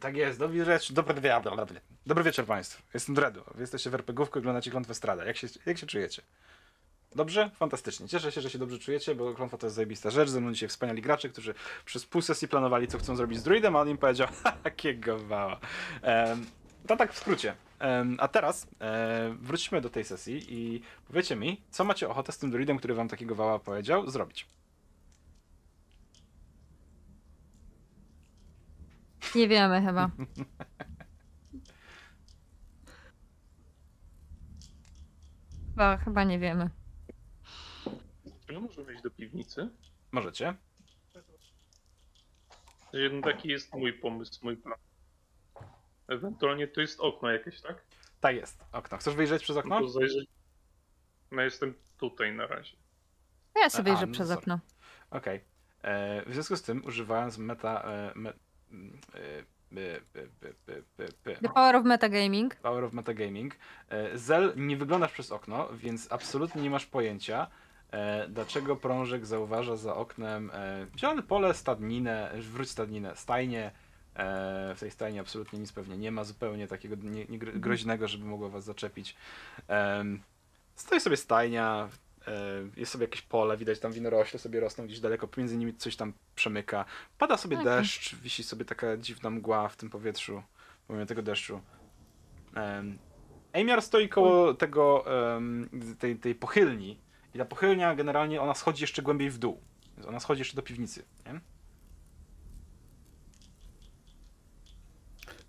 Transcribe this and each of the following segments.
Tak jest. Dobry wieczór, dobry, dobry, dobry, wieczór Państwu. Jestem Dredu. Jesteście w RPGówku i oglądacie Klątwę Strada. Jak się, jak się czujecie? Dobrze? Fantastycznie. Cieszę się, że się dobrze czujecie, bo Klątwa to jest zajebista rzecz. Ze mną dzisiaj wspaniali gracze, którzy przez pół sesji planowali, co chcą zrobić z druidem, a on im powiedział, "Ha, jakiego wała. Um, to tak w skrócie. Em, a teraz e, wróćmy do tej sesji i powiecie mi, co macie ochotę z tym druidem, który wam takiego wała powiedział, zrobić. Nie wiemy chyba. Chyba, chyba nie wiemy. Czy my możemy wejść do piwnicy? Możecie. Jeden taki jest mój pomysł, mój plan. Ewentualnie to jest okno jakieś, tak? Tak jest. Okno. Chcesz wyjrzeć przez okno? To zajrzeć. No jestem tutaj na razie. Ja sobie A, no przez sorry. okno. Okej. E, W związku z tym, używając meta. E, me, The power of metagaming. Power of Metagaming. E, Zel, nie wyglądasz przez okno, więc absolutnie nie masz pojęcia, e, dlaczego prążek zauważa za oknem e, zielone pole, stadninę, wróć stadninę, stajnie. W tej stajni absolutnie nic pewnie nie ma, zupełnie takiego nie, nie gro- groźnego, żeby mogło was zaczepić. Stoi sobie stajnia, jest sobie jakieś pole, widać tam winorośle sobie rosną gdzieś daleko, pomiędzy nimi coś tam przemyka. Pada sobie Okej. deszcz, wisi sobie taka dziwna mgła w tym powietrzu, pomimo tego deszczu. Um, Amiar stoi koło tego, tej, tej pochylni i ta pochylnia generalnie ona schodzi jeszcze głębiej w dół. Więc ona schodzi jeszcze do piwnicy, nie?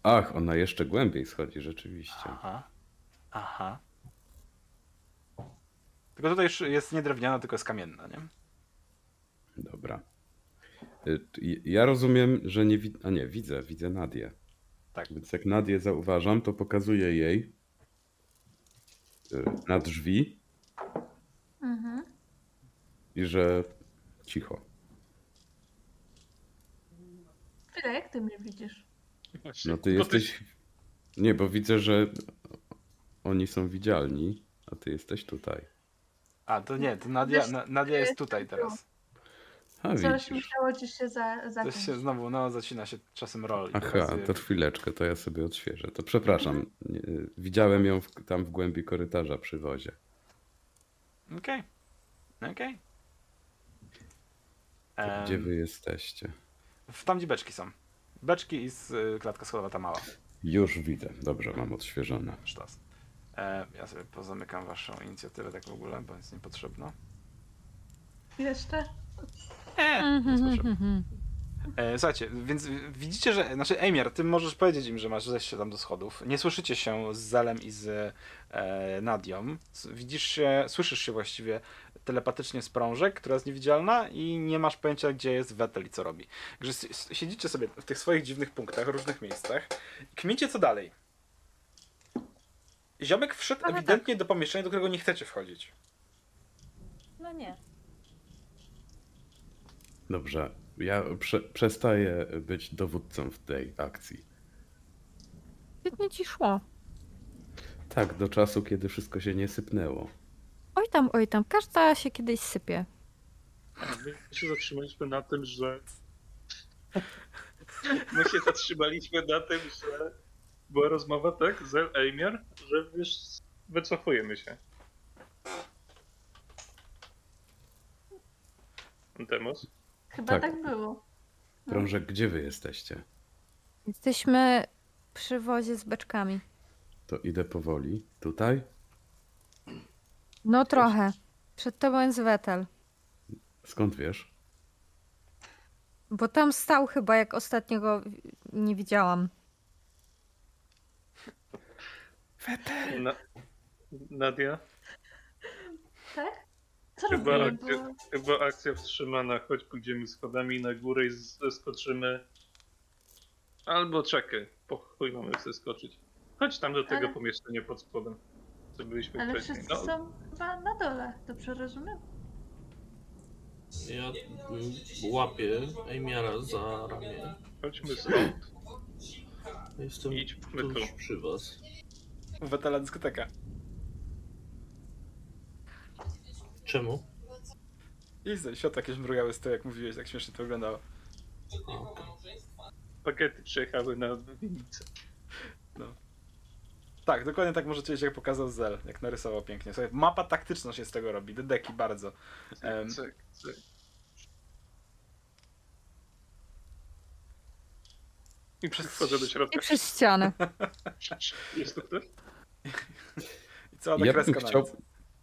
Ach, ona jeszcze głębiej schodzi, rzeczywiście. Aha. Aha. Tylko tutaj już jest nie drewniana, tylko jest kamienna, nie? Dobra. Y, Ja rozumiem, że nie widzę. A nie, widzę, widzę Nadię. Tak. Więc jak Nadię zauważam, to pokazuję jej y, na drzwi Mhm. i że cicho. Tyle, jak ty mnie widzisz? No ty jesteś. Nie, bo widzę, że oni są widzialni, a ty jesteś tutaj. A, to nie, to Nadia, Na- Nadia jest tutaj teraz. A Coś widzisz. musiało ci się za, To zacząć. się znowu, no, zacina się czasem rol. i Aha, pokazuje- to chwileczkę, to ja sobie odświeżę. To przepraszam. nie- Widziałem ją w, tam w głębi korytarza przy wozie. Okej. Okej. To Em, Gdzie wy jesteście? W tam gdzie beczki są. Beczki i z, y, klatka schodowa ta mała. Już widzę. Dobrze, mam odświeżone. Sztos. E, ja sobie pozamykam waszą inicjatywę tak w ogóle, bo jest niepotrzebna. Jeszcze? E, jest potrzebna. Mhm. E, słuchajcie, więc widzicie, że. Znaczy, Emiar, ty możesz powiedzieć im, że masz zejście tam do schodów. Nie słyszycie się z Zelem i z e, Nadią. Widzisz się, słyszysz się właściwie telepatycznie z prążek, która jest niewidzialna i nie masz pojęcia, gdzie jest Wetel i co robi. Także siedzicie sobie w tych swoich dziwnych punktach, różnych miejscach i kmiecie co dalej. Ziomek wszedł Ale ewidentnie do pomieszczenia, do którego nie chcecie wchodzić. No nie. Dobrze. Ja prze, przestaję być dowódcą w tej akcji. Świetnie ci szło. Tak, do czasu, kiedy wszystko się nie sypnęło. Oj tam, oj tam. Każda się kiedyś sypie. My się zatrzymaliśmy na tym, że. My się zatrzymaliśmy na tym, że była rozmowa, tak, z Amiar, że wiesz, wycofujemy się. Demos? Chyba Tak. tak, było. Prążek, gdzie wy jesteście? Jesteśmy przy wozie z beczkami. To idę powoli. Tutaj? No trochę. Przed tobą jest Wetel. Skąd wiesz? Bo tam stał chyba, jak ostatniego nie widziałam. Na... Nadia? Tak? Co Chyba akcja, Bo... chyba akcja wstrzymana, choć pójdziemy schodami na górę i zeskoczymy. Albo czekaj, po chuj mamy zeskoczyć. Chodź tam do tego Ale- pomieszczenia pod spodem. Co byliśmy Ale wcześniej. wszyscy No, są chyba na dole, dobrze rozumiem? Ja łapię Ejmiara za ramię. chodźmy stąd. Jestem Idźmy tu. tuż przy was. Wetela dyskoteka. Czemu? I światła jakieś mrugały z tego, jak mówiłeś, jak śmiesznie to wyglądało. Okej. Spaghetti przyjechały na winnicę. Tak, dokładnie tak możecie wiedzieć, jak pokazał Zel, jak narysował pięknie. Słuchaj, mapa taktyczna się z tego robi, dedeki bardzo. Em, Cyk, cyk. I Przez- do I przez ścianę. Jest to ktoś? I ta Ja bym, chciał,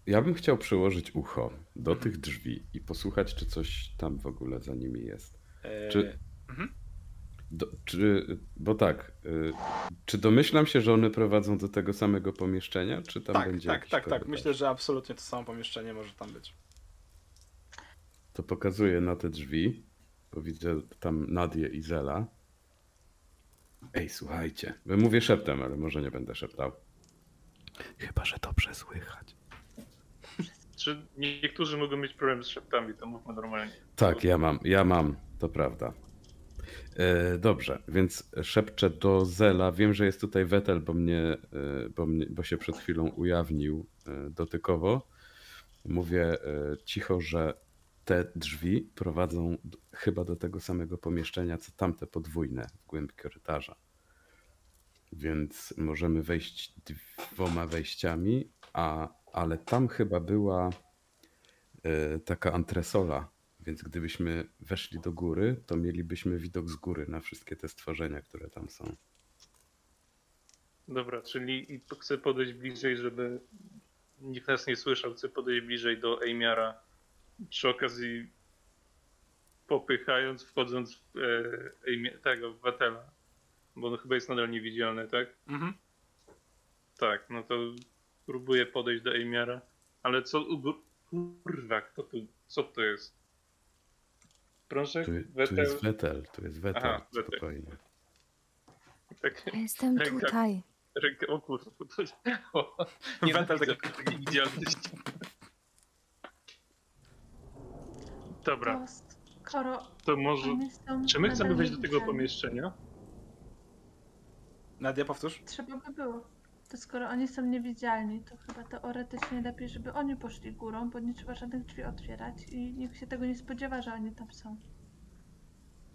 ja bym chciał przyłożyć ucho do tych drzwi i posłuchać, czy coś tam w ogóle za nimi jest. E, Czy, do, czy, bo tak, y, czy domyślam się, że one prowadzą do tego samego pomieszczenia, czy tam tak, będzie tak, jakiś tak, tak. Myślę, że absolutnie to samo pomieszczenie może tam być. To pokazuję na te drzwi, bo widzę tam Nadię i Zela. Ej, słuchajcie, mówię szeptem, ale może nie będę szeptał. Chyba, że dobrze słychać. Czy niektórzy mogą mieć problem z szeptami, to mówmy normalnie. Tak, ja mam, ja mam, to prawda. E, dobrze, więc szepczę do Zela. Wiem, że jest tutaj Wetel, bo mnie, e, bo, mnie, bo się przed chwilą ujawnił e, dotykowo. Mówię e, cicho, że te drzwi prowadzą chyba do tego samego pomieszczenia, co tamte podwójne w głębi korytarza. Więc możemy wejść dwoma wejściami, a, ale tam chyba była e, taka antresola, więc gdybyśmy weszli do góry, to mielibyśmy widok z góry na wszystkie te stworzenia, które tam są. Dobra, czyli chcę podejść bliżej, żeby nikt nas nie słyszał. Chcę podejść bliżej do Ejmiara. Przy okazji popychając, wchodząc w e, Ejmi- tego, w Wetela. Bo on chyba jest nadal niewidzialny, tak? Mhm. Tak, no to próbuję podejść do Ejmiara. Ale co. Kurwa, kto tu... Co to jest? Proszę, Tu, tu Wetel. jest Wetel, tu jest Wetel, Aha, Wetel. spokojnie. Tak, jestem Ręka- tutaj. rękę, o kurwa, to nie Wetel taki- niewidzialności. Dobra, To skoro to może... Czy my chcemy wejść do tego pomieszczenia? Nadia, powtórz? Trzeba by było. To skoro oni są niewidzialni, to chyba teoretycznie lepiej, żeby oni poszli górą, bo nie trzeba żadnych drzwi otwierać i nikt się tego nie spodziewa, że oni tam są.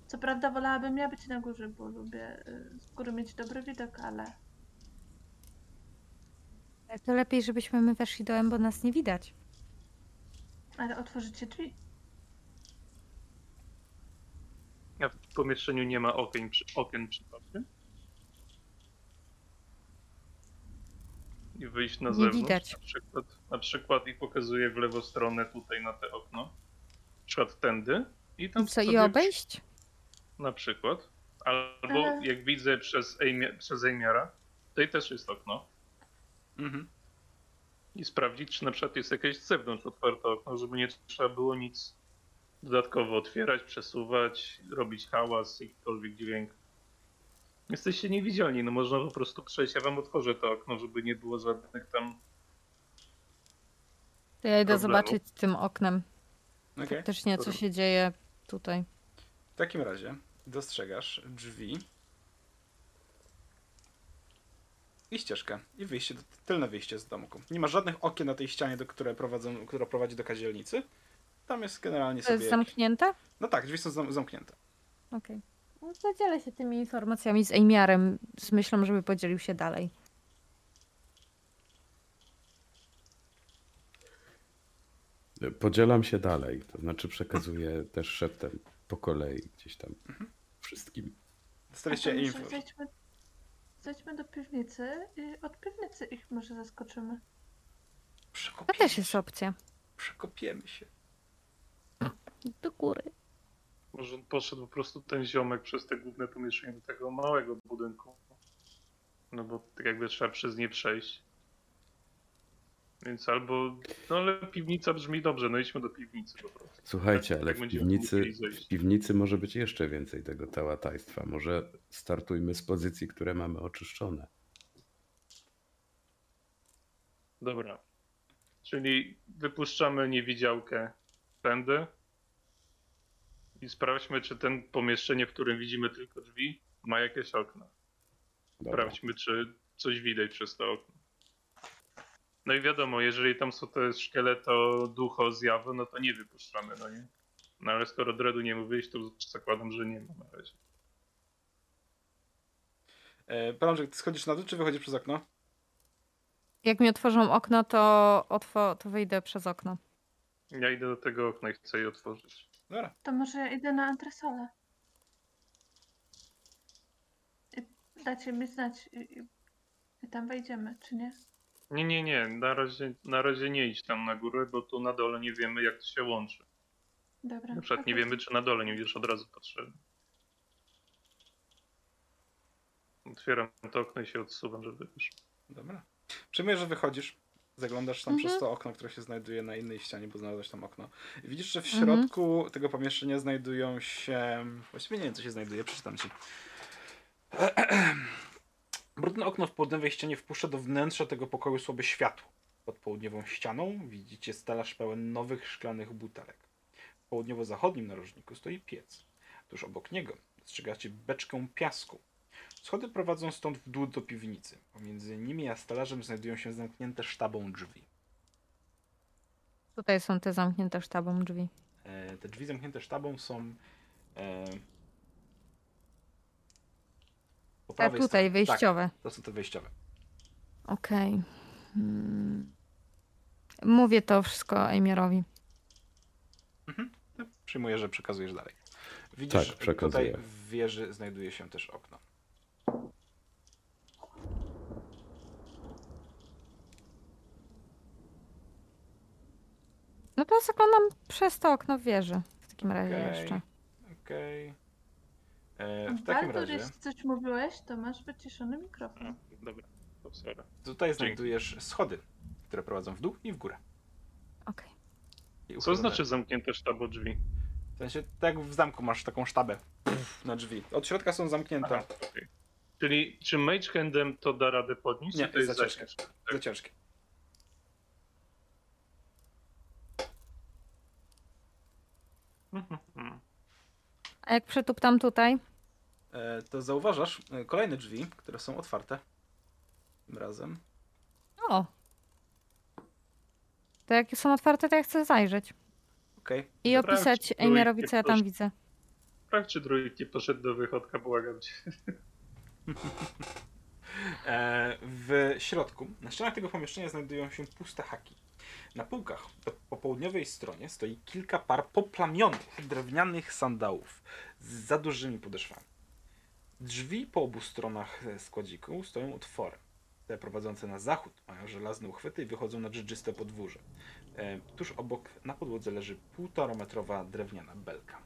Co prawda wolałabym ja być na górze, bo lubię y, z góry mieć dobry widok, ale To lepiej, żebyśmy my weszli dołem, bo nas nie widać. ale otworzycie drzwi. A w pomieszczeniu nie ma okien, przy, okien przypadkiem? I wyjść na Nie zewnątrz. widać. Na przykład, na przykład i pokazuję w lewą stronę tutaj na te okno. Na przykład tędy. I tam I co, i obejść? Na przykład. Albo Ale- jak widzę przez, Ejmia, przez Ejmiara, tutaj też jest okno. Mhm. I sprawdzić, czy na przykład jest jakieś z zewnątrz otwarte okno, żeby nie trzeba było nic dodatkowo otwierać, przesuwać, robić hałas, jakikolwiek dźwięk. Jesteście niewidzialni, no można po prostu przejść, ja wam otworzę to okno, żeby nie było żadnych tam... To ja idę Problemu. zobaczyć tym oknem. Okej. Faktycznie, co się dzieje tutaj. W takim razie dostrzegasz drzwi i ścieżkę i wyjście, do, tylne wyjście z domku. Nie ma żadnych okien na tej ścianie, do, które prowadzą, która prowadzi do kadzielnicy. Tam jest generalnie To sobie... jest zamknięte? No tak, drzwi są zam- zamknięte. Okej. No to dzielę się tymi informacjami z Ejmiarem z myślą, żeby podzielił się dalej. Podzielam się dalej, to znaczy przekazuję też szeptem po kolei gdzieś tam wszystkim. A Dostaliście to info. zejdźmy, zejdźmy do piwnicy i od piwnicy ich może zaskoczymy. To Przekopiemy też jest opcja. Przekopiemy się. Do góry. Może poszedł po prostu ten ziomek przez te główne pomieszczenie do tego małego budynku. No bo tak jakby trzeba przez nie przejść. Więc albo... No ale piwnica brzmi dobrze, no idźmy do piwnicy po prostu. Słuchajcie, Tak, ale tak w piwnicy, w piwnicy może być jeszcze więcej tego tałatajstwa. Może startujmy z pozycji, które mamy oczyszczone. Dobra. Czyli wypuszczamy niewidziałkę tędy i sprawdźmy, czy ten pomieszczenie, w którym widzimy tylko drzwi, ma jakieś okna. Dobra. Sprawdźmy, czy coś widać przez to okno. No i wiadomo, jeżeli tam są te szkieleto, ducho, zjawy, no to nie wypuszczamy, no nie? No ale skoro dreadu nie wyjść, to zakładam, że nie ma na razie. E, Prążek, ty schodzisz na dół, czy wychodzisz przez okno? Jak mi otworzą okno, to, otwo- to wyjdę przez okno. Ja idę do tego okna i chcę je otworzyć. Dobra. To może idę na antresolę. I dacie mi znać i, i, i tam wejdziemy, czy nie? Nie, nie, nie. Na razie, na razie nie idź tam na górę, bo tu na dole nie wiemy, jak to się łączy. Dobra. Na przykład nie okej. wiemy, czy na dole nie będziesz od razu potrzebny. Otwieram to okno i się odsuwam, żeby wyszło. Dobra. Przyjmuję, że wychodzisz. Zaglądasz tam Mhm. przez to okno, które się znajduje na innej ścianie, bo znalazłeś tam okno. I widzisz, że w Mhm. środku tego pomieszczenia znajdują się. Właściwie nie wiem, co się znajduje, przeczytam ci. Brudne okno w południowej ścianie wpuszcza do wnętrza tego pokoju słabe światło. Pod południową ścianą widzicie stelaż pełen nowych szklanych butelek. W południowo-zachodnim narożniku stoi piec. Tuż obok niego dostrzegacie beczkę piasku. Schody prowadzą stąd w dół do piwnicy. Pomiędzy nimi a stelażem znajdują się zamknięte sztabą drzwi. Tutaj są te zamknięte sztabą drzwi. E, te drzwi zamknięte sztabą są. E, po A prawej tutaj stronie. wyjściowe. Tak, to są te wejściowe. Okej. Hmm. Mówię to wszystko Ejmierowi. No, Przyjmuję, że przekazujesz dalej. Widzisz, Tak, tutaj w wieży znajduje się też okno. No to zaglądam przez to okno w wieży. W takim razie Okej. jeszcze. Okej. E, w takim razie jeśli coś mówiłeś, to masz wyciszony mikrofon. A, dobra, to sorry. tutaj znajdujesz schody, które prowadzą w dół i w górę. Okej. I Co uchylone- znaczy zamknięte sztabo drzwi? W sensie, tak jak w zamku masz taką sztabę na drzwi. Od środka są zamknięte. Aha. Czyli czy Mage Handem to da radę podnieść? Nie, czy to jest za ciężkie? Za ciężkie. A jak przetuptam tutaj? E, to zauważasz e, kolejne drzwi, które są otwarte. Tym razem. O! To jak są otwarte, to ja chcę zajrzeć. Okej. I opisać trójkę, co ja tam proszę. widzę. Sprawdź, czy druid nie poszedł do wychodka, błagam cię. E, w środku, na ścianach tego pomieszczenia znajdują się puste haki. Na półkach po, po południowej stronie stoi kilka par poplamionych drewnianych sandałów z za dużymi podeszwami. Drzwi po obu stronach składziku stoją otworem. Te prowadzące na zachód mają żelazne uchwyty i wychodzą na dżdżyste podwórze. E, tuż obok na podłodze leży półtorametrowa drewniana belka.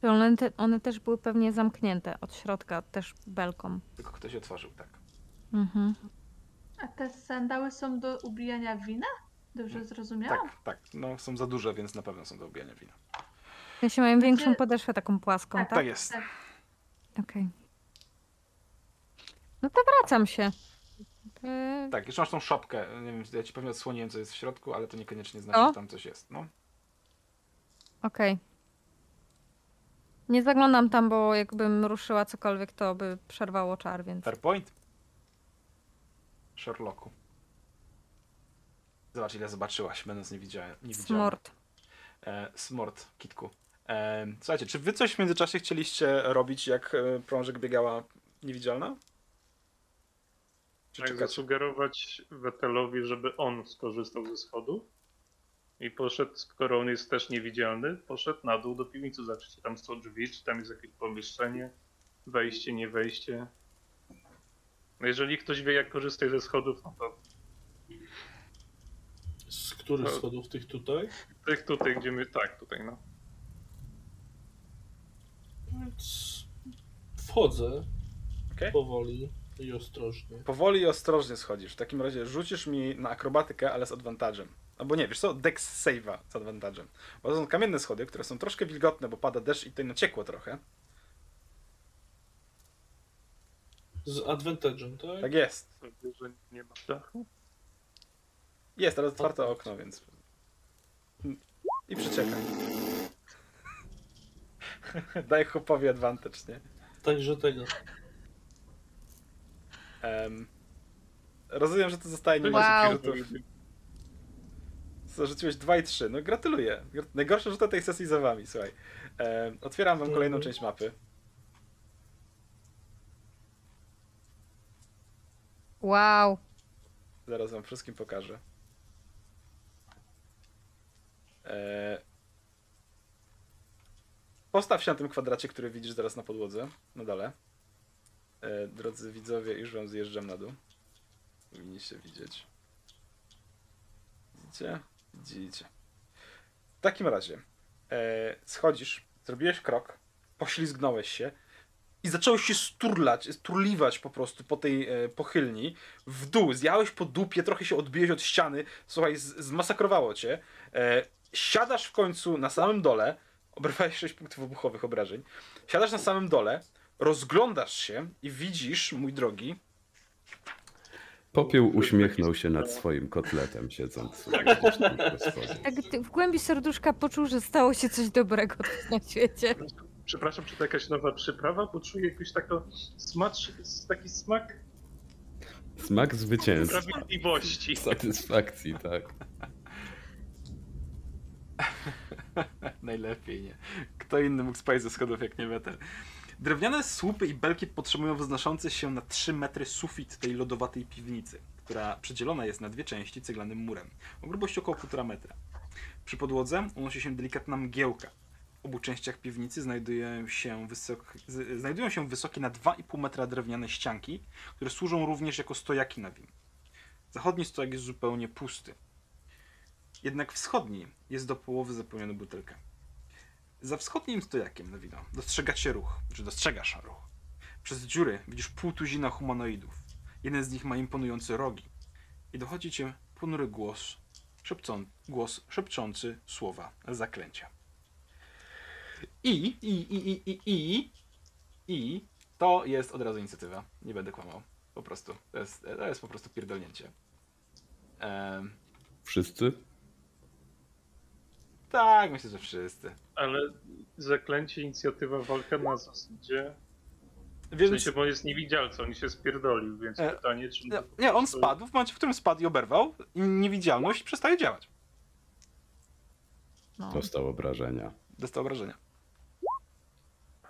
To One, te, one też były pewnie zamknięte od środka, też belką. Tylko ktoś otworzył, tak. Mhm. A te sandały są do ubijania wina? Dobrze zrozumiałam? Tak, tak. No, są za duże, więc na pewno są do ubijania wina. W sensie mają większą podeszwę taką płaską, tak? Tak jest. tak. Okej. No to wracam się. Yy, Tak, jeszcze masz tą szopkę. Nie wiem, ja ci pewnie odsłoniłem, co jest w środku, ale to niekoniecznie znaczy, O. że tam coś jest. No. Okej. Nie zaglądam tam, bo jakbym ruszyła cokolwiek, to by przerwało czar, więc... Fair point. Sherlocku. Zobacz, ile zobaczyłaś, będąc nie widziałem. Nie widziałem. Smort. E, smort, kitku. E, słuchajcie, czy wy coś w międzyczasie chcieliście robić, jak e, prążek biegała niewidzialna? Czy Tak, zasugerować Wetelowi, żeby on skorzystał ze schodów i poszedł, skoro on jest też niewidzialny, poszedł na dół do piwnicy, zobaczyć, czy tam są drzwi, czy tam jest jakieś pomieszczenie, wejście, nie wejście. No jeżeli ktoś wie, jak korzystać ze schodów, no to Z których No. schodów? Tych tutaj? tych tutaj, gdzie my, tak, tutaj, no. Więc wchodzę Okej. powoli i ostrożnie. Powoli i ostrożnie schodzisz. W takim razie rzucisz mi na akrobatykę, ale z advantage'em. Albo nie, wiesz co? Dex save'a z advantage'em. Bo to są kamienne schody, które są troszkę wilgotne, bo pada deszcz i tutaj naciekło trochę. Z advantage'em, tak? Tak jest. Że nie ma dachu. Jest, ale otwarte okno, więc... I przyczekaj. Daj chłopowi advantage, nie? Także tego. Em, rozumiem, że to zostaje nie Wow. rzutów. Co, rzuciłeś 2 i 3. No gratuluję. Grat- Najgorsze rzuty tej sesji za wami, słuchaj. Em, otwieram wam kolejną Mhm. część mapy. Wow. Zaraz wam wszystkim pokażę. Eee... Postaw się na tym kwadracie, który widzisz zaraz na podłodze, na dole. Eee, drodzy widzowie, już wam zjeżdżam na dół. Powinniście widzieć. Widzicie? Widzicie. W takim razie, eee, schodzisz, zrobiłeś krok, poślizgnąłeś się i zacząłeś się sturlać, sturliwać po prostu po tej e, pochylni w dół. Zjałeś po dupie, trochę się odbiłeś od ściany. Słuchaj, z- zmasakrowało cię. E, siadasz w końcu na samym dole. Oberwałeś 6 punktów obuchowych obrażeń. Siadasz na samym dole, rozglądasz się i widzisz, mój drogi, Popieł uśmiechnął się nad swoim kotletem, siedząc. Tak ty- w głębi serduszka poczuł, że stało się coś dobrego na świecie. Przepraszam, czy to jakaś nowa przyprawa? Bo czuję jakiś smacz, taki smak Smak zwycięstwa. sprawiedliwości. Satysfakcji, tak. Najlepiej, nie? Kto inny mógł spać ze schodów jak nie Wetel? Drewniane słupy i belki podtrzymują wznoszący się na 3 metry sufit tej lodowatej piwnicy, która przedzielona jest na dwie części ceglanym murem o grubości około 1,5 metra. Przy podłodze unosi się delikatna mgiełka. Obu częściach piwnicy znajdują się, wysok... znajdują się wysokie na 2,5 metra drewniane ścianki, które służą również jako stojaki na win. Zachodni stojak jest zupełnie pusty. Jednak wschodni jest do połowy zapełniony butelką. Za wschodnim stojakiem na wino dostrzegacie ruch, czy dostrzegasz ruch. Przez dziury widzisz pół tuzina humanoidów. Jeden z nich ma imponujące rogi. I dochodzi cię ponury głos, szepcą, głos szepczący słowa zaklęcia. I, i, i, i, i, i, i to jest od razu inicjatywa. Nie będę kłamał. Po prostu. To jest, to jest po prostu pierdolnięcie. Em, Wszyscy? tak, myślę, że wszyscy. Ale zaklęcie, inicjatywa, walka na zasadzie. W Więc, sensie, bo jest niewidzialca, on się spierdolił, więc E, pytanie, czy... nie, nie, on spadł. W momencie, w którym spadł i oberwał, i niewidzialność przestaje działać. No. Dostał obrażenia. Dostał obrażenia.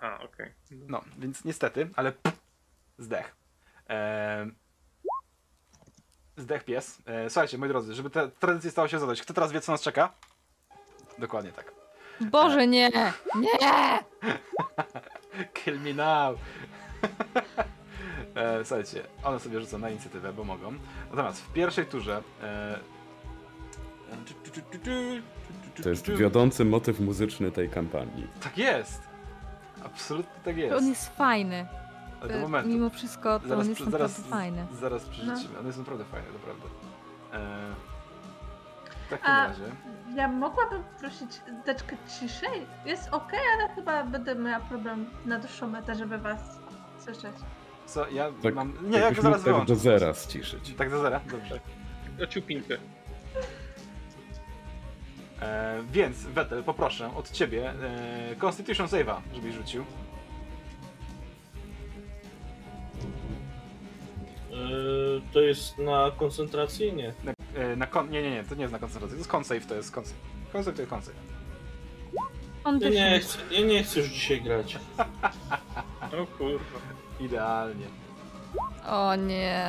A, okej. No, więc niestety, ale pff, zdech. Ehm, zdech pies. E, słuchajcie, moi drodzy, żeby te tradycje stało się zadać. Kto teraz wie, co nas czeka? Dokładnie tak. Boże, nie! Nie! Kill me now! e, słuchajcie, one sobie rzucą na inicjatywę, bo mogą. Natomiast w pierwszej turze... E, To jest wiodący motyw muzyczny tej kampanii. Tak jest! Absolutnie tak On jest. jest fajny. Ale do momentu. Mimo wszystko, to on jest zaraz, naprawdę fajny. zaraz przeżycimy. On jest naprawdę fajny, naprawdę. E, w takim A- razie. Ja mogłabym prosić deczkę ciszej? Jest okej, ale chyba będę miała problem na dłuższą metę, żeby was słyszeć. Co, ja Tak, mam. Nie, ja go zaraz tak wyłączę. do zera ściszyć. Tak do zera? Dobrze. A ciupinkę. E, więc, Wetel, poproszę od ciebie e, Constitution Save'a, żebyś rzucił. Yy, to jest na koncentracji? Nie. Na, e, na kon... Nie, nie, nie, to nie jest na koncentrację. To jest con save, to jest con save. Con save to jest con save. On Ja nie, chcę, ja nie chcę już dzisiaj grać. O kurwa. Idealnie. O nie.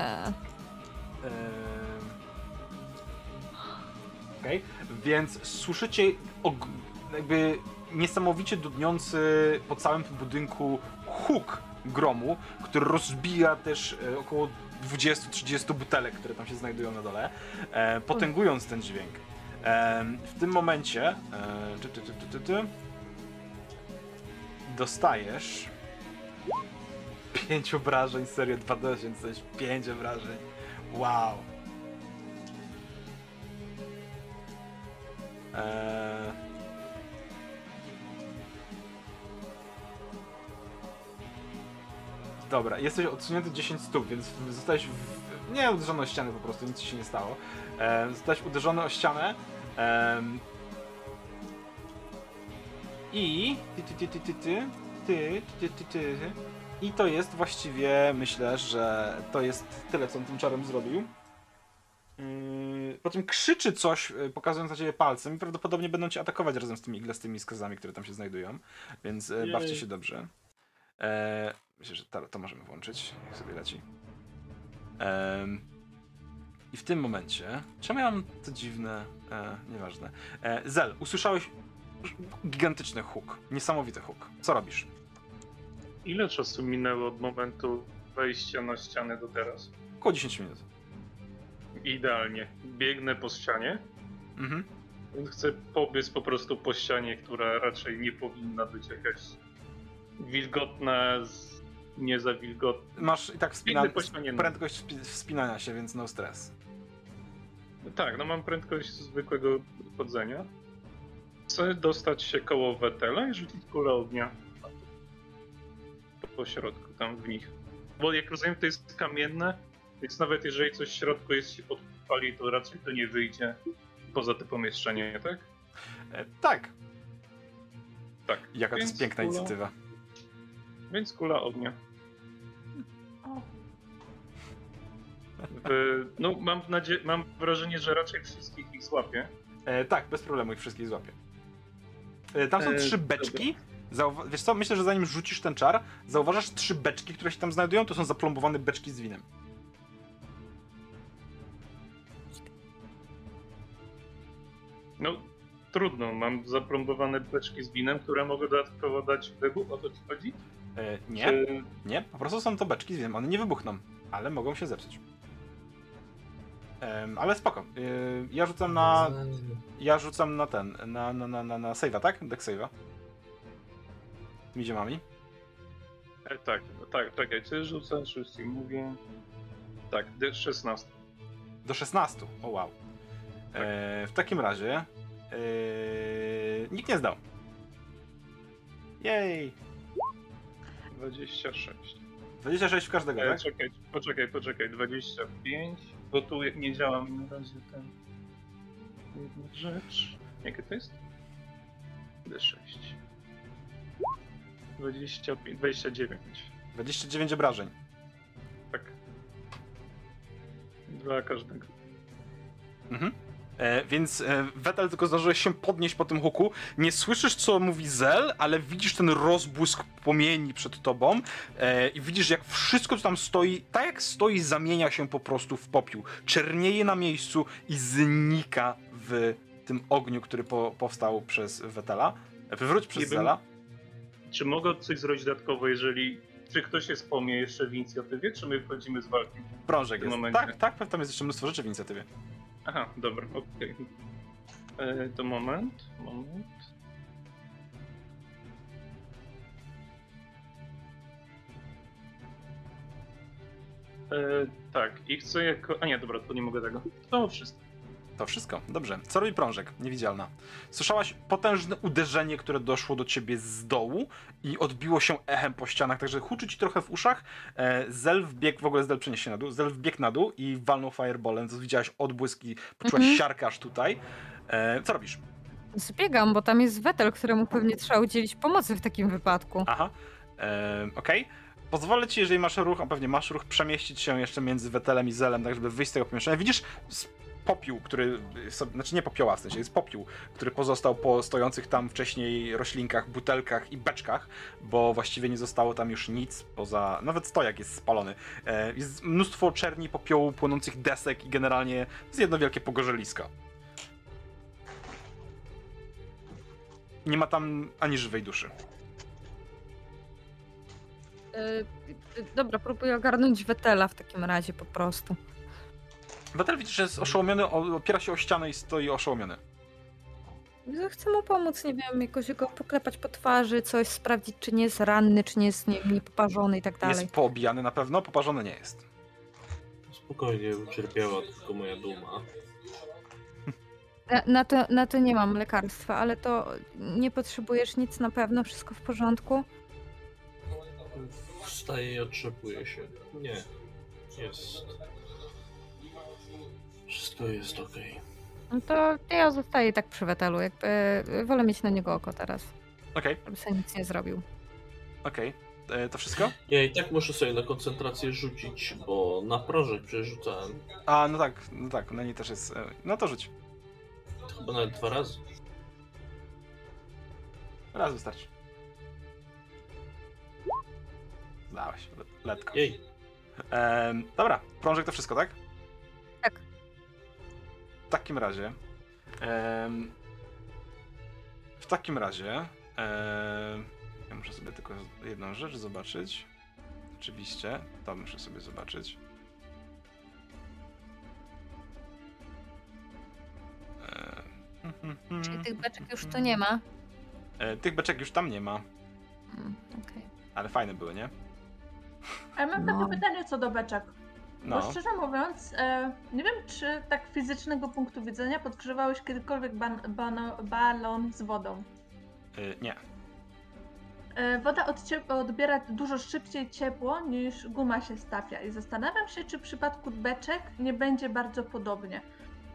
Ehm, Okej, więc słyszycie jakby niesamowicie dudniący po całym budynku huk gromu, który rozbija też e, około 20-30 butelek, które tam się znajdują na dole, e, potęgując ten dźwięk. Em, w tym momencie e, ty, ty, ty, ty, ty, dostajesz 5 obrażeń, serio 2D, więc coś 5 obrażeń. Wow. Eee... Dobra, jesteś odsunięty 10 stóp, więc zostałeś w... nie uderzony o ścianę po prostu, nic ci się nie stało. Eee, zostałeś uderzony o ścianę. Em, I ty, ty, ty, ty, ty, ty, ty, ty, ty, ty. I to jest właściwie, myślę, że to jest tyle, co on tym czarem zrobił. Po czym krzyczy coś, yy, pokazując na ciebie palcem i prawdopodobnie będą cię atakować razem z tymi iglastymi skazami, które tam się znajdują. Więc yy, Jej. bawcie się dobrze. Eee, myślę, że to, to możemy włączyć. Niech sobie leci. Em, I w tym momencie, czemu ja mam to dziwne, e, nieważne. E, Zel, usłyszałeś gigantyczny huk, niesamowity huk. Co robisz? Ile czasu minęło od momentu wejścia na ścianę do teraz? Około 10 minut. Idealnie. Biegnę po ścianie. Mhm. Chcę pobiec po prostu po ścianie, która raczej nie powinna być jakaś wilgotna, z... nie za wilgotna. Masz i tak wspina... Prędkość wspi- wspinania się, więc no stres. Tak, no mam prędkość zwykłego chodzenia. Chcę dostać się koło Wetela i rzucić kulę ognia po środku, tam w nich. Bo jak rozumiem, to jest kamienne, więc nawet jeżeli coś w środku jest się podpali, to raczej to nie wyjdzie poza te pomieszczenie, tak? E, tak, Tak. jaka to Więc jest piękna kula- inicjatywa. Więc kula ognia. W, no mam, nadzie- mam wrażenie, że raczej wszystkich ich złapię. E, tak, bez problemu ich wszystkich złapię. E, tam są E, trzy beczki. Zauwa- Wiesz co, myślę, że zanim rzucisz ten czar, zauważasz trzy beczki, które się tam znajdują. To są zaplombowane beczki z winem. No trudno, mam zaplombowane beczki z winem, które mogę dodatkowo dać w wybuch, o to ci chodzi? E, nie, Czy... nie, po prostu są to beczki z winem. One nie wybuchną, ale mogą się zepsuć. Ale spoko. E, ja rzucam na. Ja rzucam na ten. Na, na, na, na, na save'a, tak? Deck save'a. Tymi ziemami. E, tak, tak, czekaj, czy rzucam, czy ci mówię? Tak, D16. Do 16. O wow. E, w takim razie. E, nikt nie zdał. Jej. 26. 26 w każdego, E, tak? czekaj, poczekaj, poczekaj, 25, bo tu nie działa mi na razie ten... Jedna rzecz. Jakie to jest? D6. 25, 29. 29 obrażeń. Tak. Dla każdego. Mhm. E, więc e, Wetel tylko zdążyłeś się podnieść po tym huku. Nie słyszysz, co mówi Zel, ale widzisz ten rozbłysk płomieni przed tobą e, i widzisz, jak wszystko, co tam stoi, tak jak stoi, zamienia się po prostu w popiół. Czernieje na miejscu i znika w tym ogniu, który po, powstał przez Wetela. E, Wywróć przez bym- Zela. Czy mogę coś zrobić dodatkowo, jeżeli... Czy ktoś jest po mnie jeszcze w inicjatywie, czy my wchodzimy z walki? Prążek jest. momencie. Tak, tak, tam jest jeszcze mnóstwo rzeczy w inicjatywie. Aha, dobra, okej. E, To moment, moment. E, tak, i chcę jako... A nie, dobra, to nie mogę tego. To wszystko. To wszystko. Dobrze. Co robi prążek? Niewidzialna. Słyszałaś potężne uderzenie, które doszło do ciebie z dołu i odbiło się echem po ścianach, także huczy ci trochę w uszach. E, Zel wbiegł, w ogóle Zel przenieś się na dół, Zel wbiegł na dół i walnął fireballem, widziałaś odbłyski, poczułaś Mhm. tutaj. E, co robisz? Zbiegam, bo tam jest Wetel, któremu pewnie trzeba udzielić pomocy w takim wypadku. Aha. E, Okej. Pozwolę ci, jeżeli masz ruch, a pewnie masz ruch, przemieścić się jeszcze między Wetelem i Zelem, tak żeby wyjść z tego pomieszczenia. Widzisz popiół, który, znaczy nie popioła w sensie, jest popiół, który pozostał po stojących tam wcześniej roślinkach, butelkach i beczkach, bo właściwie nie zostało tam już nic poza, nawet stojak jest spalony. E, jest mnóstwo czerni, popiołu, płonących desek i generalnie jest jedno wielkie pogorzelisko. Nie ma tam ani żywej duszy. Y, y, dobra, próbuję ogarnąć Wetela w takim razie po prostu. Wetel widzisz, że jest oszołomiony, opiera się o ścianę i stoi oszołomiony. Chcę mu pomóc, nie wiem, jakoś go poklepać po twarzy, coś sprawdzić, czy nie jest ranny, czy nie jest nie, niepoparzony i tak dalej. Jest poobijany na pewno, poparzony nie jest. Spokojnie, ucierpiała tylko moja duma. Na, na, to, na to nie mam lekarstwa, ale to nie potrzebujesz nic na pewno, wszystko w porządku. Wstaję i otrzepuję się. Nie. Jest. Wszystko jest okej. No to ja zostaję tak przy Wetelu, jakby y, wolę mieć na niego oko teraz, Okej, żeby sobie nic nie zrobił. okej. E, To wszystko? Ja i tak muszę sobie na koncentrację rzucić, bo na prożek przerzucałem. A, no tak, no tak, na niej też jest. e, No to rzuć. Chyba nawet dwa razy. Raz wystarczy. Dałeś, le- letko. Jej. Em, dobra, prążek to wszystko? Tak. W takim razie. em, w takim razie. em, ja muszę sobie tylko jedną rzecz zobaczyć. Oczywiście, to muszę sobie zobaczyć. Em, Czyli tych beczek już tu nie ma. E, Tych beczek już tam nie ma, Mm, Okej. ale fajne były, nie? A ja mam No. takie pytanie co do beczek. No. Bo szczerze mówiąc, e, nie wiem czy tak fizycznego punktu widzenia podgrzewałeś kiedykolwiek ban, bano, balon z wodą. Y, nie. E, Woda odbiera dużo szybciej ciepło niż guma się stapia i zastanawiam się, czy w przypadku beczek nie będzie bardzo podobnie,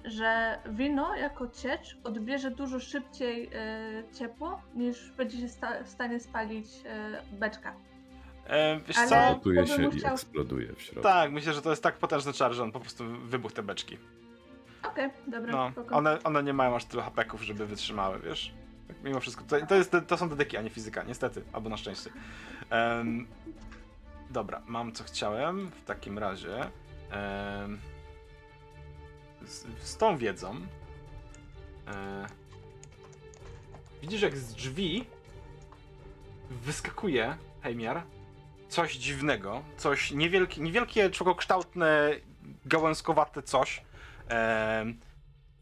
że wino jako ciecz odbierze dużo szybciej e, ciepło niż będzie się sta- w stanie spalić e, beczka. E, wiesz Ale- co? Gotuje się i chciał- eksploduje w środku. Tak, myślę, że to jest tak potężny czar, że on po prostu wybuchł te beczki. Okej, dobra, No, spoko. one, one nie mają aż tylu hapeków, żeby wytrzymały, wiesz? Tak, Mimo wszystko, to, to, jest, to są dedyki, a nie fizyka, niestety, albo na szczęście. Em, dobra, mam co chciałem, w takim razie. em, z, z tą wiedzą. E, widzisz, jak z drzwi wyskakuje Heimiar coś dziwnego, coś niewielkie, niewielkie człowiekokształtne, gałązkowate coś, em,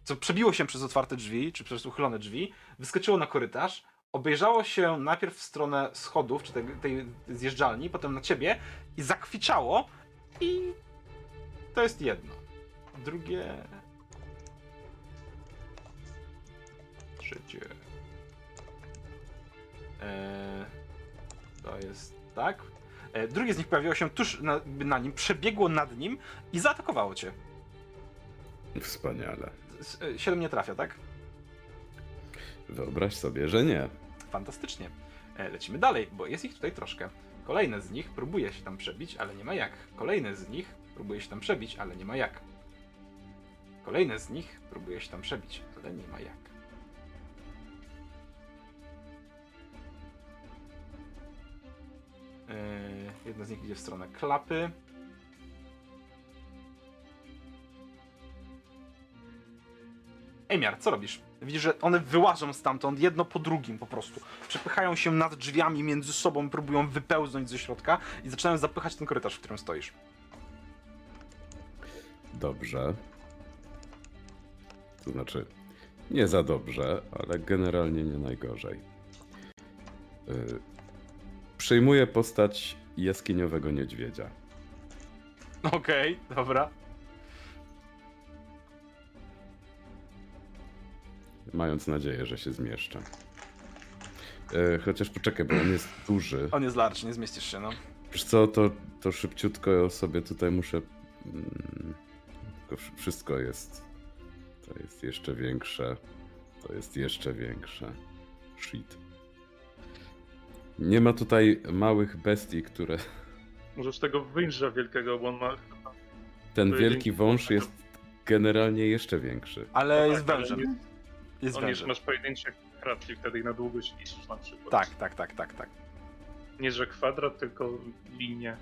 co przebiło się przez otwarte drzwi, czy przez uchylone drzwi, wyskoczyło na korytarz, obejrzało się najpierw w stronę schodów, czy tej, tej zjeżdżalni, potem na ciebie i zakwiczało i to jest jedno. Drugie... Trzecie... Eee, to jest tak. E, drugie z nich pojawiło się tuż na, na nim, przebiegło nad nim i zaatakowało cię. Wspaniale. S- e, Siedem nie trafia, tak? Wyobraź sobie, że nie. Fantastycznie. E, Lecimy dalej, bo jest ich tutaj troszkę. Kolejne z nich próbuje się tam przebić, ale nie ma jak. Kolejne z nich próbuje się tam przebić, ale nie ma jak. Kolejne z nich próbuje się tam przebić, ale nie ma jak. Jedna z nich idzie w stronę klapy. Emiar, co robisz? Widzisz, że one wyłażą stamtąd jedno po drugim po prostu. Przepychają się nad drzwiami między sobą, próbują wypełznąć ze środka i zaczynają zapychać ten korytarz, w którym stoisz. Dobrze. To znaczy, nie za dobrze, ale generalnie nie najgorzej. Przyjmuję postać jaskiniowego niedźwiedzia. Okej, dobra. Mając nadzieję, że się zmieszczę. Yy, chociaż poczekaj, bo on jest duży. On jest large, nie zmieścisz się, no. Wiesz co, to, to szybciutko sobie tutaj muszę. mm, Tylko wszystko jest. To jest jeszcze większe. To jest jeszcze większe. Shit. Nie ma tutaj małych bestii, które. Możesz tego węża wielkiego, bo on ma... Ten wielki wąż jest generalnie jeszcze większy. Ale No jest tak, ale wężem. nie- Jest On jest, wężem. masz pojedyncze kratki, wtedy na długość liczysz na przykład. Tak, tak, tak, tak, tak. Nie, że kwadrat, tylko linię.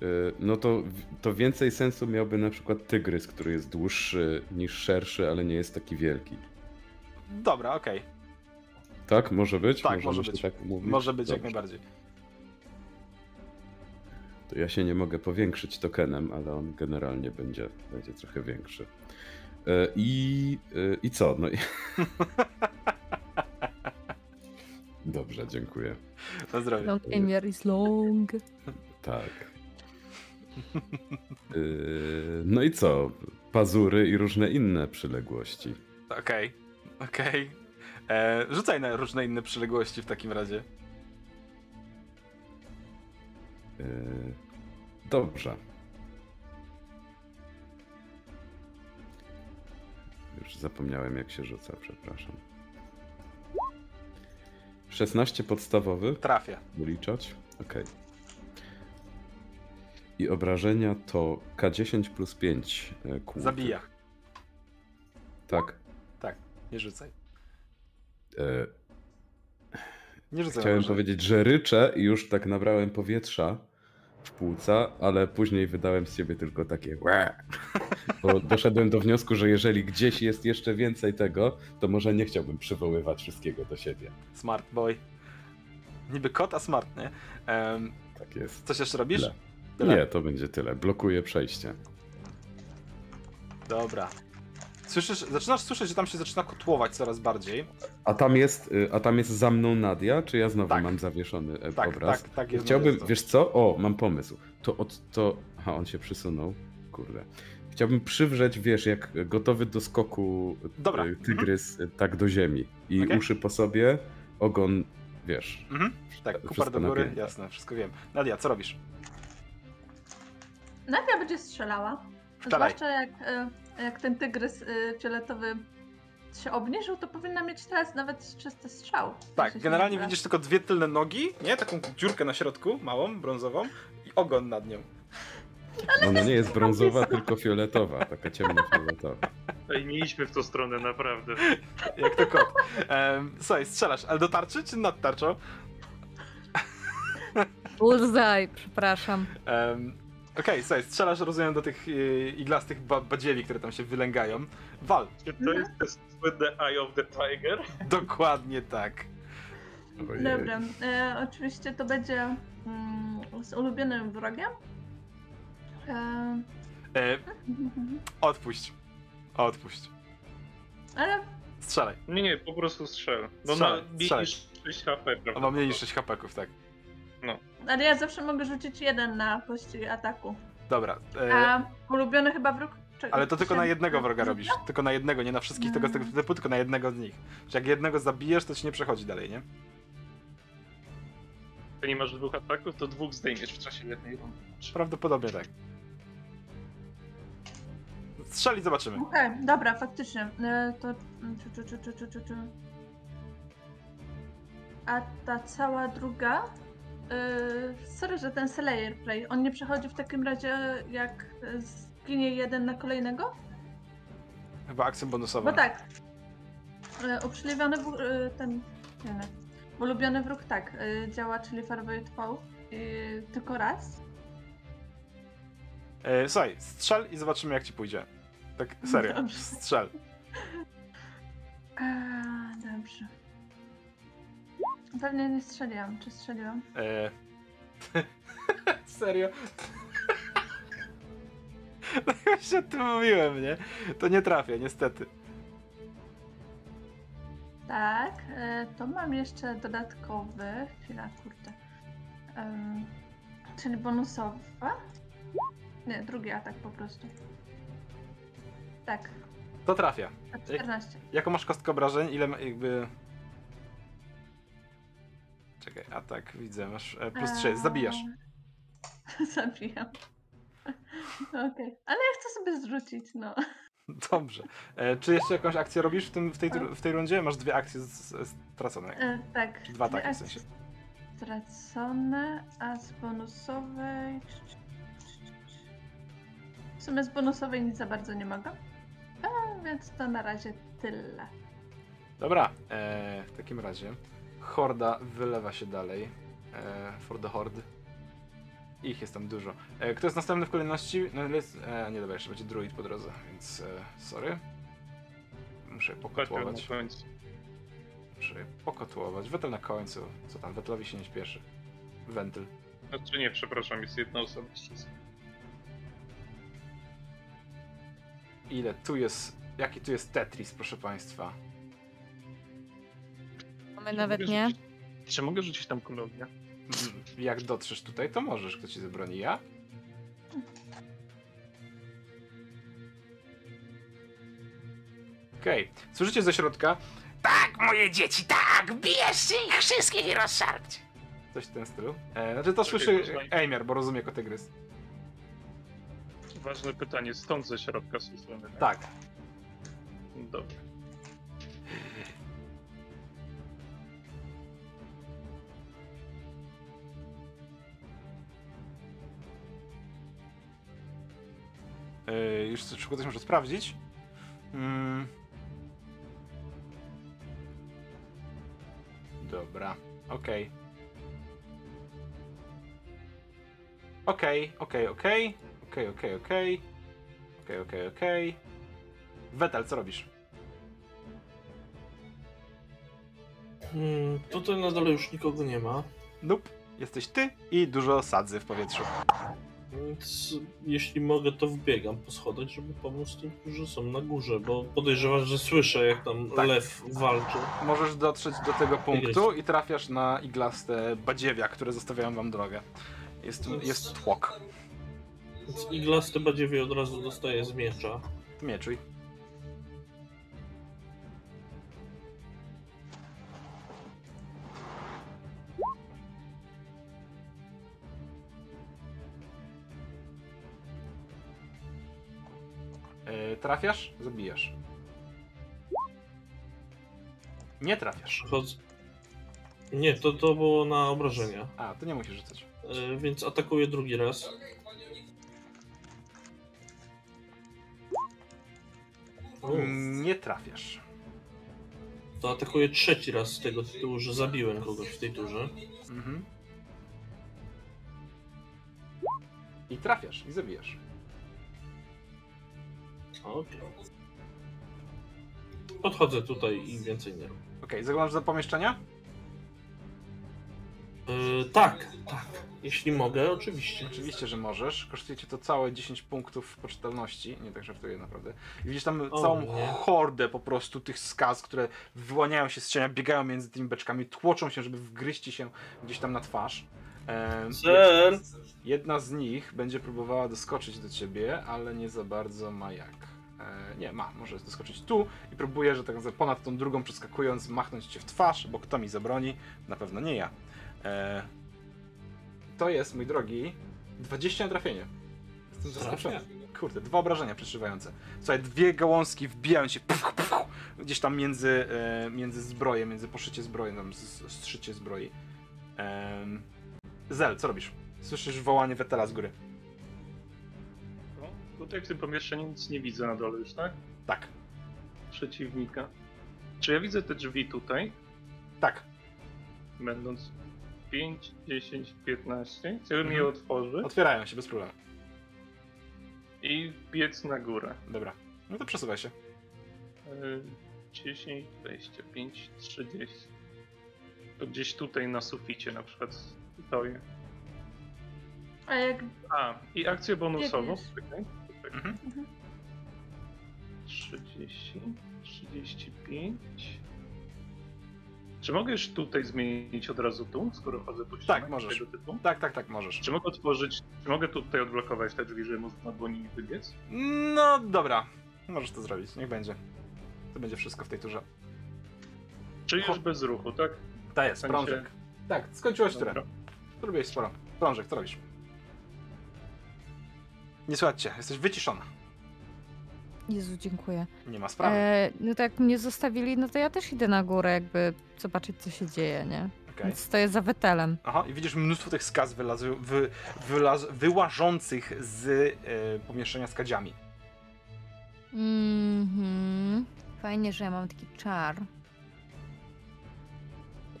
Yy, No to, to więcej sensu miałby na przykład tygrys, który jest dłuższy niż szerszy, ale nie jest taki wielki. Dobra, okej. Tak, może być? Tak, Możemy może być. Tak umówić? Może być jak Dobrze. najbardziej. To ja się nie mogę powiększyć tokenem, ale on generalnie będzie, będzie trochę większy. E, I, e, I co? No i... Dobrze, dziękuję. Na zdrowie. Long Emiar is long. Tak. E, No i co? Pazury i różne inne przyległości. Okej, okej. E, Rzucaj na różne inne przyległości w takim razie. E, Dobrze. Już zapomniałem jak się rzuca, przepraszam. 16 podstawowy. Trafia. Uliczać? Okej. I obrażenia to K10 plus 5 e, kłótych. Zabija. Tak. Nie rzucaj. E, Nie rzucaj Chciałem na powiedzieć, że ryczę i już tak nabrałem powietrza w płuca, ale później wydałem z siebie tylko takie łe. Bo doszedłem do wniosku, że jeżeli gdzieś jest jeszcze więcej tego, to może nie chciałbym przywoływać wszystkiego do siebie. Smart boy. Niby kot, a smart, nie? Em, Tak jest. coś jeszcze robisz? Tyle. Tyle. Nie, to będzie tyle. Blokuję przejście. Dobra. Słyszysz, zaczynasz słyszeć, że tam się zaczyna kotłować coraz bardziej. A tam jest, y, a tam jest za mną Nadia, czy ja znowu Tak. mam zawieszony e, Tak, obraz? tak, tak jest. Chciałbym, wiesz co? O, mam pomysł. To od to. Aha, on się przysunął. Kurde. Chciałbym przywrzeć, wiesz, jak gotowy do skoku Dobra. y, tygrys, y, tak do ziemi. I Okej. uszy po sobie, ogon, wiesz. Mhm. Tak, wszystko kupar do góry, napięte. jasne, wszystko wiem. Nadia, co robisz? Nadia będzie strzelała. Strzelaj. Zwłaszcza jak, e, jak ten tygrys e, fioletowy się obniżył, to powinna mieć teraz nawet czysty strzał. Tak, generalnie widzisz tylko dwie tylne nogi, nie? Taką dziurkę na środku, małą, brązową i ogon nad nią. Ona nie jest brązowa, tylko fioletowa, taka ciemnofioletowa. Ej, nie idźmy w tą stronę, naprawdę. Jak to kot. Um, słuchaj, strzelasz, ale do tarczy czy nad tarczą? Bullseye, przepraszam. Um, Okej, słuchaj, strzelasz, rozumiem, do tych y, iglastych ba badzieli, które tam się wylęgają. Wal. Czy to jest ten słynny Eye of the Tiger? Dokładnie tak. Ojej. Dobra, e, oczywiście to będzie mm, z ulubionym wrogiem. E, E, odpuść. Odpuść. ale Strzelaj. Nie, nie, po prostu strzel. No Strzelaj, niż 6 HP, prawda? Ma mniej niż 6 hapeków, tak. Ale ja zawsze mogę rzucić jeden na kości ataku. Dobra. E, A ulubiony chyba wróg. Czego? ale to tylko na jednego wroga robisz. Tylko na jednego, nie na wszystkich tego z tego typu, tylko na jednego z nich. Czy jak jednego zabijesz, to ci nie przechodzi dalej, nie? Nie masz dwóch ataków, to dwóch zdejmiesz w czasie jednej rundy. Prawdopodobnie tak. Strzeli, zobaczymy. Okej, dobra, faktycznie. E, to. Czu, czu, czu, czu, czu, czu. A ta cała druga. E, sorry, że ten Slayer Play. On nie przechodzi w takim razie, jak zginie jeden na kolejnego? Chyba akcją bonusową. Bo tak. E, uprzyliwiony w, e, ten. Nie, nie. Ulubiony wróg tak. E, działa, czyli Foe. E, tylko raz. E, słuchaj, strzel i zobaczymy jak ci pójdzie. Tak, serio. Dobrze. Strzel. A, dobrze. Pewnie nie strzeliłam. Czy strzeliłam? E... Serio? No już o tym mówiłem, nie? To nie trafia, niestety. Tak. E, to mam jeszcze dodatkowy. Chwila, kurde. Em, czyli bonusowa? Nie, drugi atak po prostu. Tak. To trafia. A 14. Jaką masz kostkę obrażeń? Ile ma- jakby... Czekaj, atak, widzę, masz e, plus 3, zabijasz. Zabijam. Okej. Ale ja chcę sobie zrzucić, no. Dobrze. E, czy jeszcze jakąś akcję robisz w, tym, w, tej, w tej rundzie? Masz dwie akcje z- z- stracone. E, tak. Czy dwa dwie ataki w akcje sensie. Stracone, a z bonusowej. W sumie z bonusowej nic za bardzo nie mogę. A, więc to na razie tyle. Dobra, e, w takim razie horda wylewa się dalej. E, for the horde. Ich jest tam dużo. E, kto jest następny w kolejności? No, jest, e, nie dobra, jeszcze będzie druid po drodze, więc e, sorry. Muszę pokotłować. końcu. Muszę pokotłować. Wetel na końcu. Co tam, Wetelowi się nie śpieszy. Wentyl. Znaczy nie, przepraszam, jest jedna osoba. Ile tu jest... Jaki tu jest Tetris, proszę państwa. Mamy nawet nie. Czy mogę rzucić tam? Mm, Jak dotrzesz tutaj, to możesz. Kto ci zabroni? Ja? Okej. Słyszycie ze środka? Tak, moje dzieci, tak! Bierzcie ich wszystkich i rozszarpcie! Coś w tym stylu. E, znaczy to Czekaj, słyszy. Ejmiar, bo rozumie jako tygrys. Ważne pytanie, stąd ze środka słyszymy. Tak. Dobra. E, już szybko coś muszę sprawdzić. Mm. Dobra. Okej. Okej, okej, okej. Okej, okej, okej. Okej, okej, okej. Wetel, co robisz? Hmm, tutaj na dole już nikogo nie ma. Nope. Jesteś ty i dużo sadzy w powietrzu. Więc jeśli mogę, to wbiegam po schodach, żeby pomóc tym, którzy są na górze, bo podejrzewam, że słyszę, jak tam Tak. lew walczy. Możesz dotrzeć do tego punktu i trafiasz na iglaste badziewia, które zostawiają wam drogę. Jest, jest tłok. Więc iglaste badziewie od razu dostaje z miecza. Mieczuj. Trafiasz? Zabijasz. Nie trafiasz. Przychodzę. Nie, to, to było na obrażenia. A, to nie musisz rzucać. E, więc atakuję drugi raz. Nie trafiasz. to atakuję trzeci raz z tego tytułu, że zabiłem kogoś w tej turze. Mhm. I trafiasz, i zabijasz. Okej. Podchodzę tutaj i więcej nie robię. Okej, zaglądasz do pomieszczenia? E, tak, tak. Jeśli mogę, oczywiście. Oczywiście, że możesz. Kosztuje cię to całe 10 punktów poczytalności. Nie tak żartuję naprawdę. I widzisz tam O, całą nie. hordę po prostu tych skaz, które wyłaniają się z cienia, biegają między tymi beczkami, tłoczą się, żeby wgryźć ci się gdzieś tam na twarz. Em, Zen! Jedna z nich będzie próbowała doskoczyć do ciebie, ale nie za bardzo ma jak. E, nie, ma, może doskoczyć tu i próbuje, że tak ponad tą drugą przeskakując, machnąć cię w twarz, bo kto mi zabroni? Na pewno nie ja. E, to jest, mój drogi, 20 na trafienie. Jestem zaskoczony. Kurde, dwa obrażenia przeszywające. Słuchaj, dwie gałązki wbijają się puf, puf, gdzieś tam między, e, między zbroje, między poszycie zbroi, tam strzycie zbroi. Zel, co robisz? Słyszysz wołanie Wetela z góry. Tutaj w tym pomieszczeniu nic nie widzę na dole już, tak? Tak, Przeciwnika. Czy ja widzę te drzwi tutaj, tak. będąc 5, 10, 15? Chciałbym je Mhm. otworzyć Otwierają się bez problemu. i biec na górę. Dobra. No to przesuwaj się. Y, 10, 25, 30. To gdzieś tutaj na suficie na przykład stoję. A jak A, i akcję bonusową. Biegniesz. Czekaj. Mhm. 30, 35. Czy mogę już tutaj zmienić od razu tu, skoro chodzę po ścianach Tak, możesz. tego typu? Tak, tak, tak, możesz. Czy mogę otworzyć, czy mogę tutaj odblokować te drzwi, żeby można było nimi wybiec? No dobra. Możesz to zrobić, niech będzie. To będzie wszystko w tej turze. Czy już bez ruchu, tak? To jest, W sensie- prążek. Tak, skończyłeś turę. Dobra. Sporo. Prążek, co robisz? Nie słuchaj cię, jesteś wyciszona. Jezu, dziękuję. Nie ma sprawy. E, no to jak mnie zostawili, no to ja też idę na górę, jakby zobaczyć, co się dzieje, nie? Okej. Więc stoję za wetelem. Aha, i widzisz mnóstwo tych skaz wylazu, wy, wylaz, wyłażących z e, pomieszczenia z kadziami. Mhm. Fajnie, że ja mam taki czar.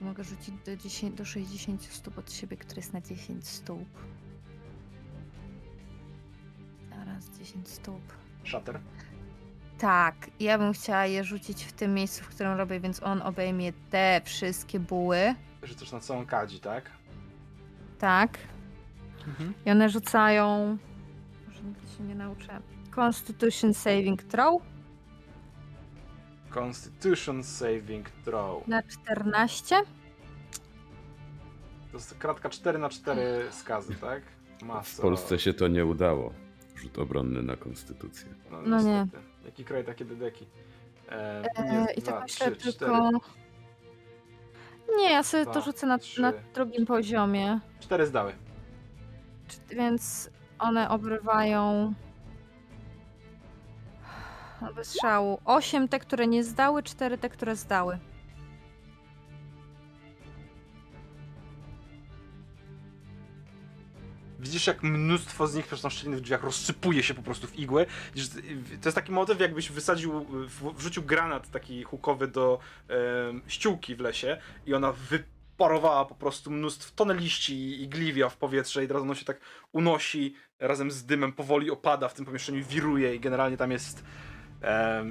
Mogę rzucić do, 10, do 60 stóp od siebie, który jest na 10 stóp. Zaraz 10 stóp. Shutter. Tak, ja bym chciała je rzucić w tym miejscu, w którym robię, więc on obejmie te wszystkie buły. Rzucasz na całą kadzi, tak? Tak. I one rzucają. Może nigdy się nie nauczę. Constitution Saving Throw Constitution Saving Throw. na 14. To jest kratka 4 na 4 skazy, tak? W Masa. Polsce się to nie udało. Rzut obronny na konstytucję. No, No nie. Jaki kraj, takie dedeki. E, E, I tak myślę trzy, tylko. Nie, ja sobie Dwa, to rzucę na, trzy. na drugim poziomie. Cztery zdały. Czy- Więc one obrywają. Bez szału. 8 te, które nie zdały, 4 te, które zdały. Widzisz, jak mnóstwo z nich przez tą szczelinę w drzwiach rozsypuje się po prostu w igłę. To jest taki motyw, jakbyś wysadził, wrzucił granat taki hukowy do ściółki w lesie i ona wy, parowała po prostu mnóstwo, tonę liści i gliwia w powietrze i teraz ono się tak unosi razem z dymem, powoli opada w tym pomieszczeniu, wiruje i generalnie tam jest,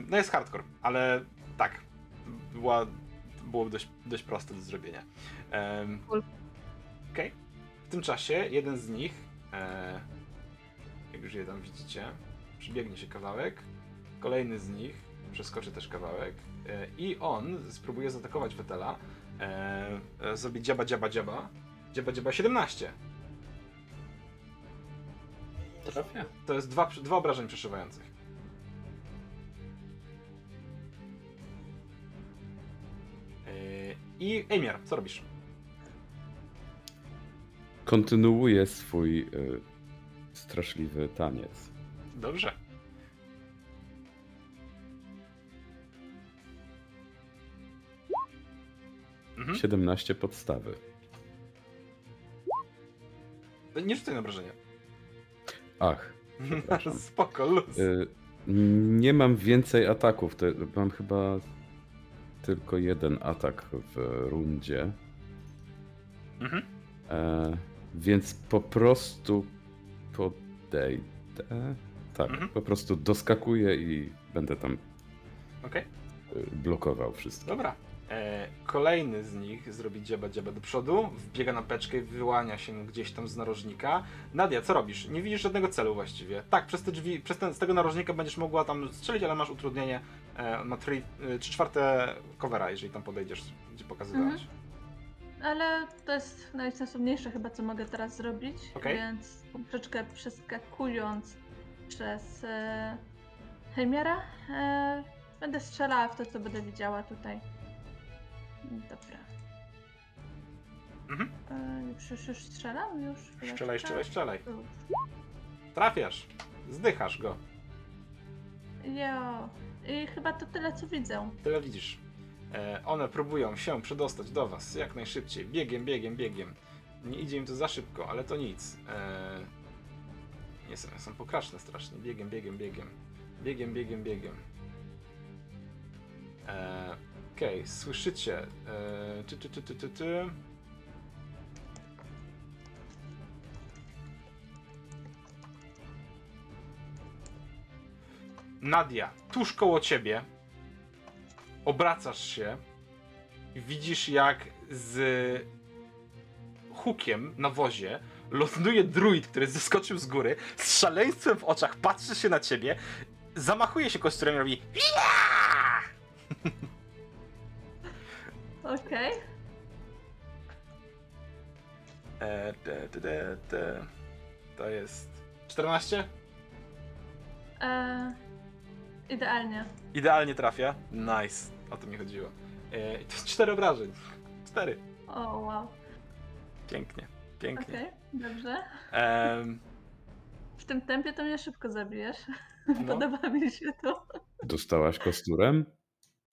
no jest hardcore, ale tak, była, było dość, dość proste do zrobienia. Okej. W tym czasie jeden z nich, e, jak już je tam widzicie, przybiegnie się kawałek, kolejny z nich przeskoczy też kawałek e, i on spróbuje zaatakować Wetela. E, e, zrobi dziaba, dziaba, dziaba. Dziaba, dziaba 17. Trafia. To jest dwa, dwa obrażeń przeszywających. E, I Emiar, co robisz? Kontynuuję swój y, straszliwy taniec. Dobrze. Mhm. 17 podstawy. Nie rzucaj na obrażenia. Ach. Spoko, luz. y, nie mam więcej ataków. Mam chyba tylko jeden atak w rundzie. Mhm. E, więc po prostu podejdę. Tak, Mhm. po prostu doskakuję i będę tam Okej. y, blokował wszystko. Dobra. E, kolejny z nich zrobi dziaba dziaba do przodu, wbiega na beczkę i wyłania się gdzieś tam z narożnika. Nadia, co robisz? Nie widzisz żadnego celu właściwie. Tak, przez te drzwi, przez ten, z tego narożnika będziesz mogła tam strzelić, ale masz utrudnienie. E, ma 3 czwarte covera, jeżeli tam podejdziesz, gdzie pokazywałaś. Ale to jest najsensowniejsze chyba, co mogę teraz zrobić. Okej. Więc troszeczkę przeskakując przez e, Heimiera, e, będę strzelała w to, co będę widziała tutaj. Dobra. Mhm. E, już, już, strzelam? Już? Strzelaj, strzelaj, strzelaj. Trafiasz. Zdychasz go. Jo. I chyba to tyle, co widzę. Tyle widzisz. E, one próbują się przedostać do was jak najszybciej. Biegiem, biegiem, biegiem. Nie idzie im to za szybko, ale to nic. E, nie są, są pokraczne strasznie. Biegiem, biegiem, biegiem. Biegiem, biegiem, biegiem. E, Okej, słyszycie. E, ty, ty, ty, ty, ty, ty. Nadia, tuż koło ciebie obracasz się i widzisz jak z hukiem na wozie ląduje druid, który zeskoczył z góry, z szaleństwem w oczach patrzy się na ciebie, zamachuje się kosturem i robi! Okej. E, te, te, te, te. To jest 14? E, Idealnie. Idealnie trafia. Nice. O to mi chodziło. E, to jest 4 obrażeń. 4. O, wow. Pięknie. Pięknie. Okej, dobrze. Em, W tym tempie to mnie szybko zabijesz. no, Podoba mi się to. Dostałaś kosturem?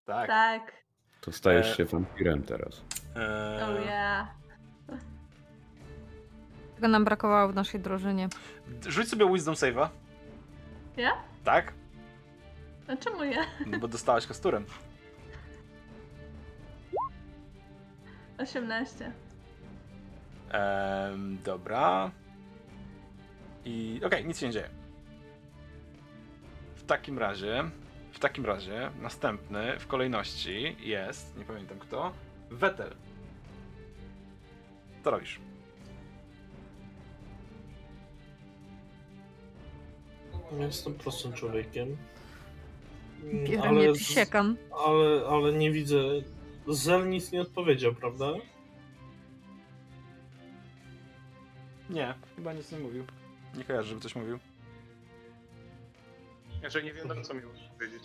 tak. Tak. To stajesz E, się wampirem teraz. E, Oh yeah. Tego nam brakowało w naszej drużynie. Rzuć sobie Wisdom Save'a. Ja? Tak? A czemu ja? No bo dostałaś kosturem. 18. Em, dobra. I okej, nic się nie dzieje. W takim razie, w takim razie, następny w kolejności jest, nie pamiętam kto, Wetel. Co robisz? Jestem prostym człowiekiem. Bierę Ale, siekam. ale, ale nie widzę. Zel nic nie odpowiedział, prawda? Nie, chyba nic nie mówił. Nie kojarzę, żeby coś mówił. Że nie wiem, na co mi możesz powiedzieć.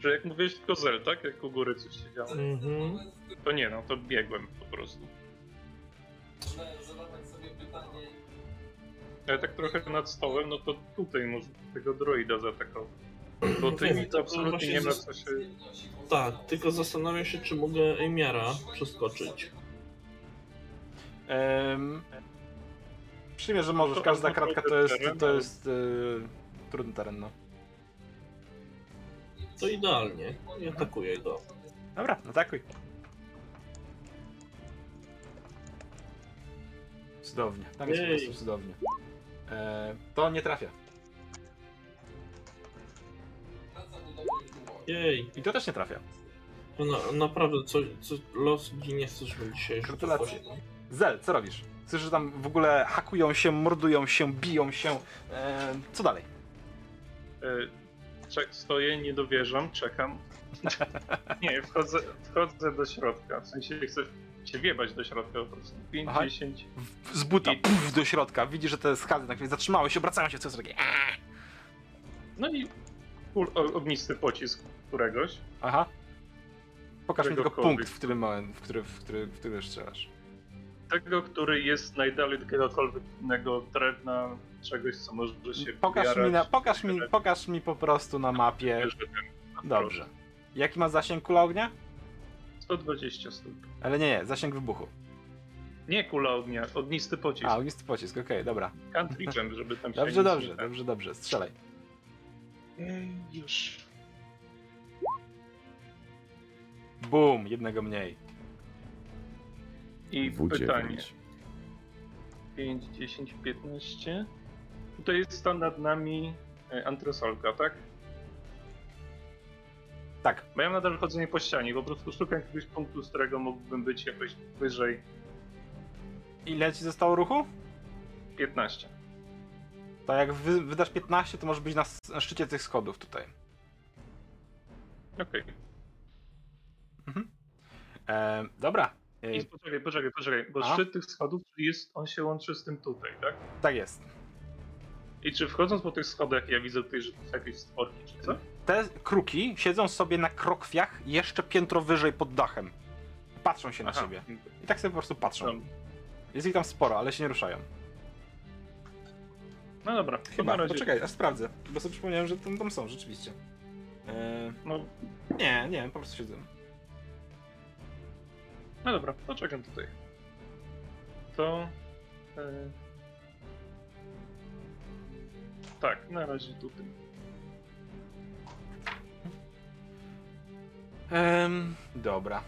Że jak mówiłeś tylko Zel, tak? Jak u góry coś się działo. Mhm. To nie, no to biegłem po prostu. Ale tak trochę nad stołem, no to tutaj może tego droida zaatakował. Bo ty Nie, nic to absolutnie nie ma co się... Tak, tylko zastanawiam się, czy mogę Emiara przeskoczyć. Um, przyjmę, że możesz. Każda kratka to jest, teren, to jest yy, trudny teren, no. To idealnie. I atakuję go. Dobra, atakuj. Cudownie. Tam jest po prostu cudownie. E, to nie trafia. Jej, I to też nie trafia. na, naprawdę, co, co los ginie w tym dzisiejszym Gratulacje. Zel, co robisz? Słyszysz, że tam w ogóle hakują się, mordują się, biją się. E, co dalej? E, Czek, stoję, nie dowierzam, czekam. Nie, wchodzę, wchodzę do środka. W sensie chcę się wiebać do środka po prostu. 5, Aha. 10. W- Z buta I- puf, do środka. Widzisz, że te skazy na chwilę zatrzymały się, obracają się, co jest takie. "Eee". No i ognisty pocisk któregoś. Aha. Pokaż mi tylko punkt, w którym, moment- w który, w który, w który strzelasz. Tego, który jest najdalej od jakiegokolwiek innego drewna, czegoś, co może się Pokaż mi, na, pokaż, mi, pokaż mi po prostu na mapie. Dobrze. Jaki ma zasięg kula ognia? 120 stóp. Ale nie, nie, zasięg wybuchu. Nie kula ognia, ognisty pocisk. A, ognisty pocisk, okej, dobra. Cantripem, żeby tam się Dobrze, dobrze, dobrze, dobrze, strzelaj. Ej, Już. Bum, jednego mniej. I W9. pytanie. 5, 10, 15. Tutaj jest stan nad nami e, antresolka, tak? Tak, Bo ja mam nadal chodzenie po ścianie, po prostu szukam jakiegoś punktu, z którego mógłbym być jakoś wyżej ile ci zostało ruchu? 15. To jak wy, wydasz 15, to możesz być na, na szczycie tych schodów tutaj. Okej. E, dobra. E, I poczekaj, poczekaj, poczekaj, bo A? szczyt tych schodów jest, on się łączy z tym tutaj, tak? tak jest. I czy wchodząc po tych schodach ja widzę tutaj, że to są jakieś stworki, czy co? Te kruki siedzą sobie na krokwiach jeszcze piętro wyżej pod dachem. Patrzą się na Aha. ciebie. I tak sobie po prostu patrzą. Jest ich tam sporo, ale się nie ruszają. No dobra, Chyba, razie. poczekaj, aż sprawdzę. Bo sobie przypomniałem, że tam, tam są, rzeczywiście. E, No, nie, nie, po prostu siedzą. no dobra, poczekam tutaj. To. E... Tak, na razie tutaj. Ehm, dobra.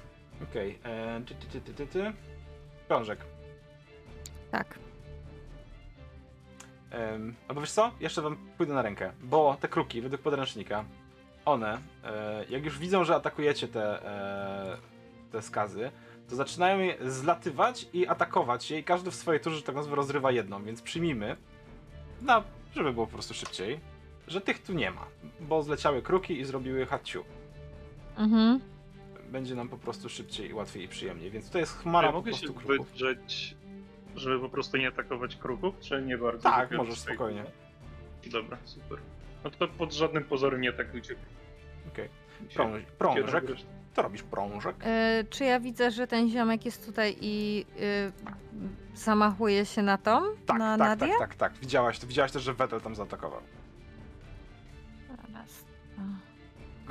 Okej. Okay. Ty, ty, ty, ty, ty, ty. Krążek. Tak. Um, albo wiesz co? Jeszcze wam pójdę na rękę. Bo te kruki, według podręcznika, one, e, jak już widzą, że atakujecie te, e, te skazy, to zaczynają je zlatywać i atakować je i każdy w swojej turze, że tak nazwę, rozrywa jedną, więc przyjmijmy, no, żeby było po prostu szybciej, że tych tu nie ma, bo zleciały kruki i zrobiły haciu. Mhm. Będzie nam po prostu szybciej, i łatwiej i przyjemniej, więc tutaj jest chmara ja po mogę się prostu kruków. wydrzeć, żeby po prostu nie atakować kruków, czy nie bardzo? Tak, możesz tutaj- spokojnie. Dobra, super. No to pod żadnym pozorem nie atakujcie. Okej. Prąż, się prążek. Co robisz, prążek? Y, czy ja widzę, że ten ziomek jest tutaj i y, zamachuje się na tą? Tak, na tak, Nadię? tak, tak, tak. Widziałaś, to widziałaś też, że Vettel tam zaatakował. Raz.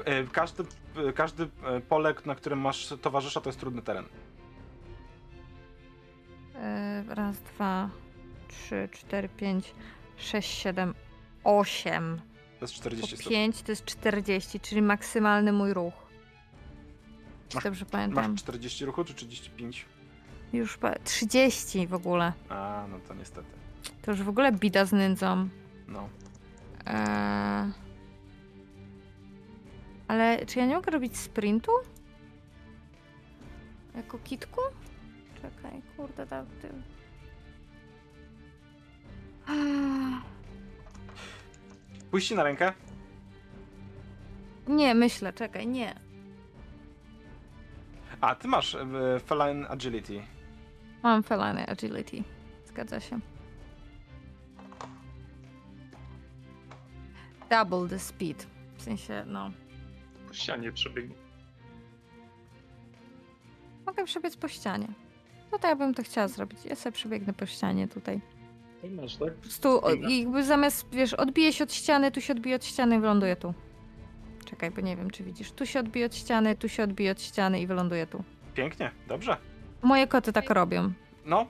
E, Każdy, e, każdy e, pole, na którym masz towarzysza, to jest trudny teren. Y, raz, dwa, trzy, cztery, pięć, sześć, siedem, osiem. To jest Po 40 stóp. pięć to jest 40, czyli maksymalny mój ruch. Czy Masz- dobrze pamiętam? Masz 40 ruchu czy 35? Już pa- 30 w ogóle. A, no to niestety. To już w ogóle bida z nędzą. No. Eee... Ale czy ja nie mogę robić sprintu? Jako kitku? Czekaj, kurde, dał ty. Pójście na rękę? Nie, myślę, czekaj, nie. A, ty masz e, Feline Agility. Mam feline agility. Zgadza się. Double the speed. W sensie, no. Po ścianie przebiegnie. Mogę przebiec po ścianie. Tutaj ja bym to chciała zrobić. Ja sobie przebiegnę po ścianie tutaj. To masz, tak? Po prostu jakby zamiast, wiesz, odbije się od ściany, tu się odbije od ściany i wyląduje tu. Czekaj, bo nie wiem, czy widzisz. Tu się odbije od ściany, tu się odbije od ściany i wyląduje tu. Pięknie, dobrze. Moje koty tak robią. No.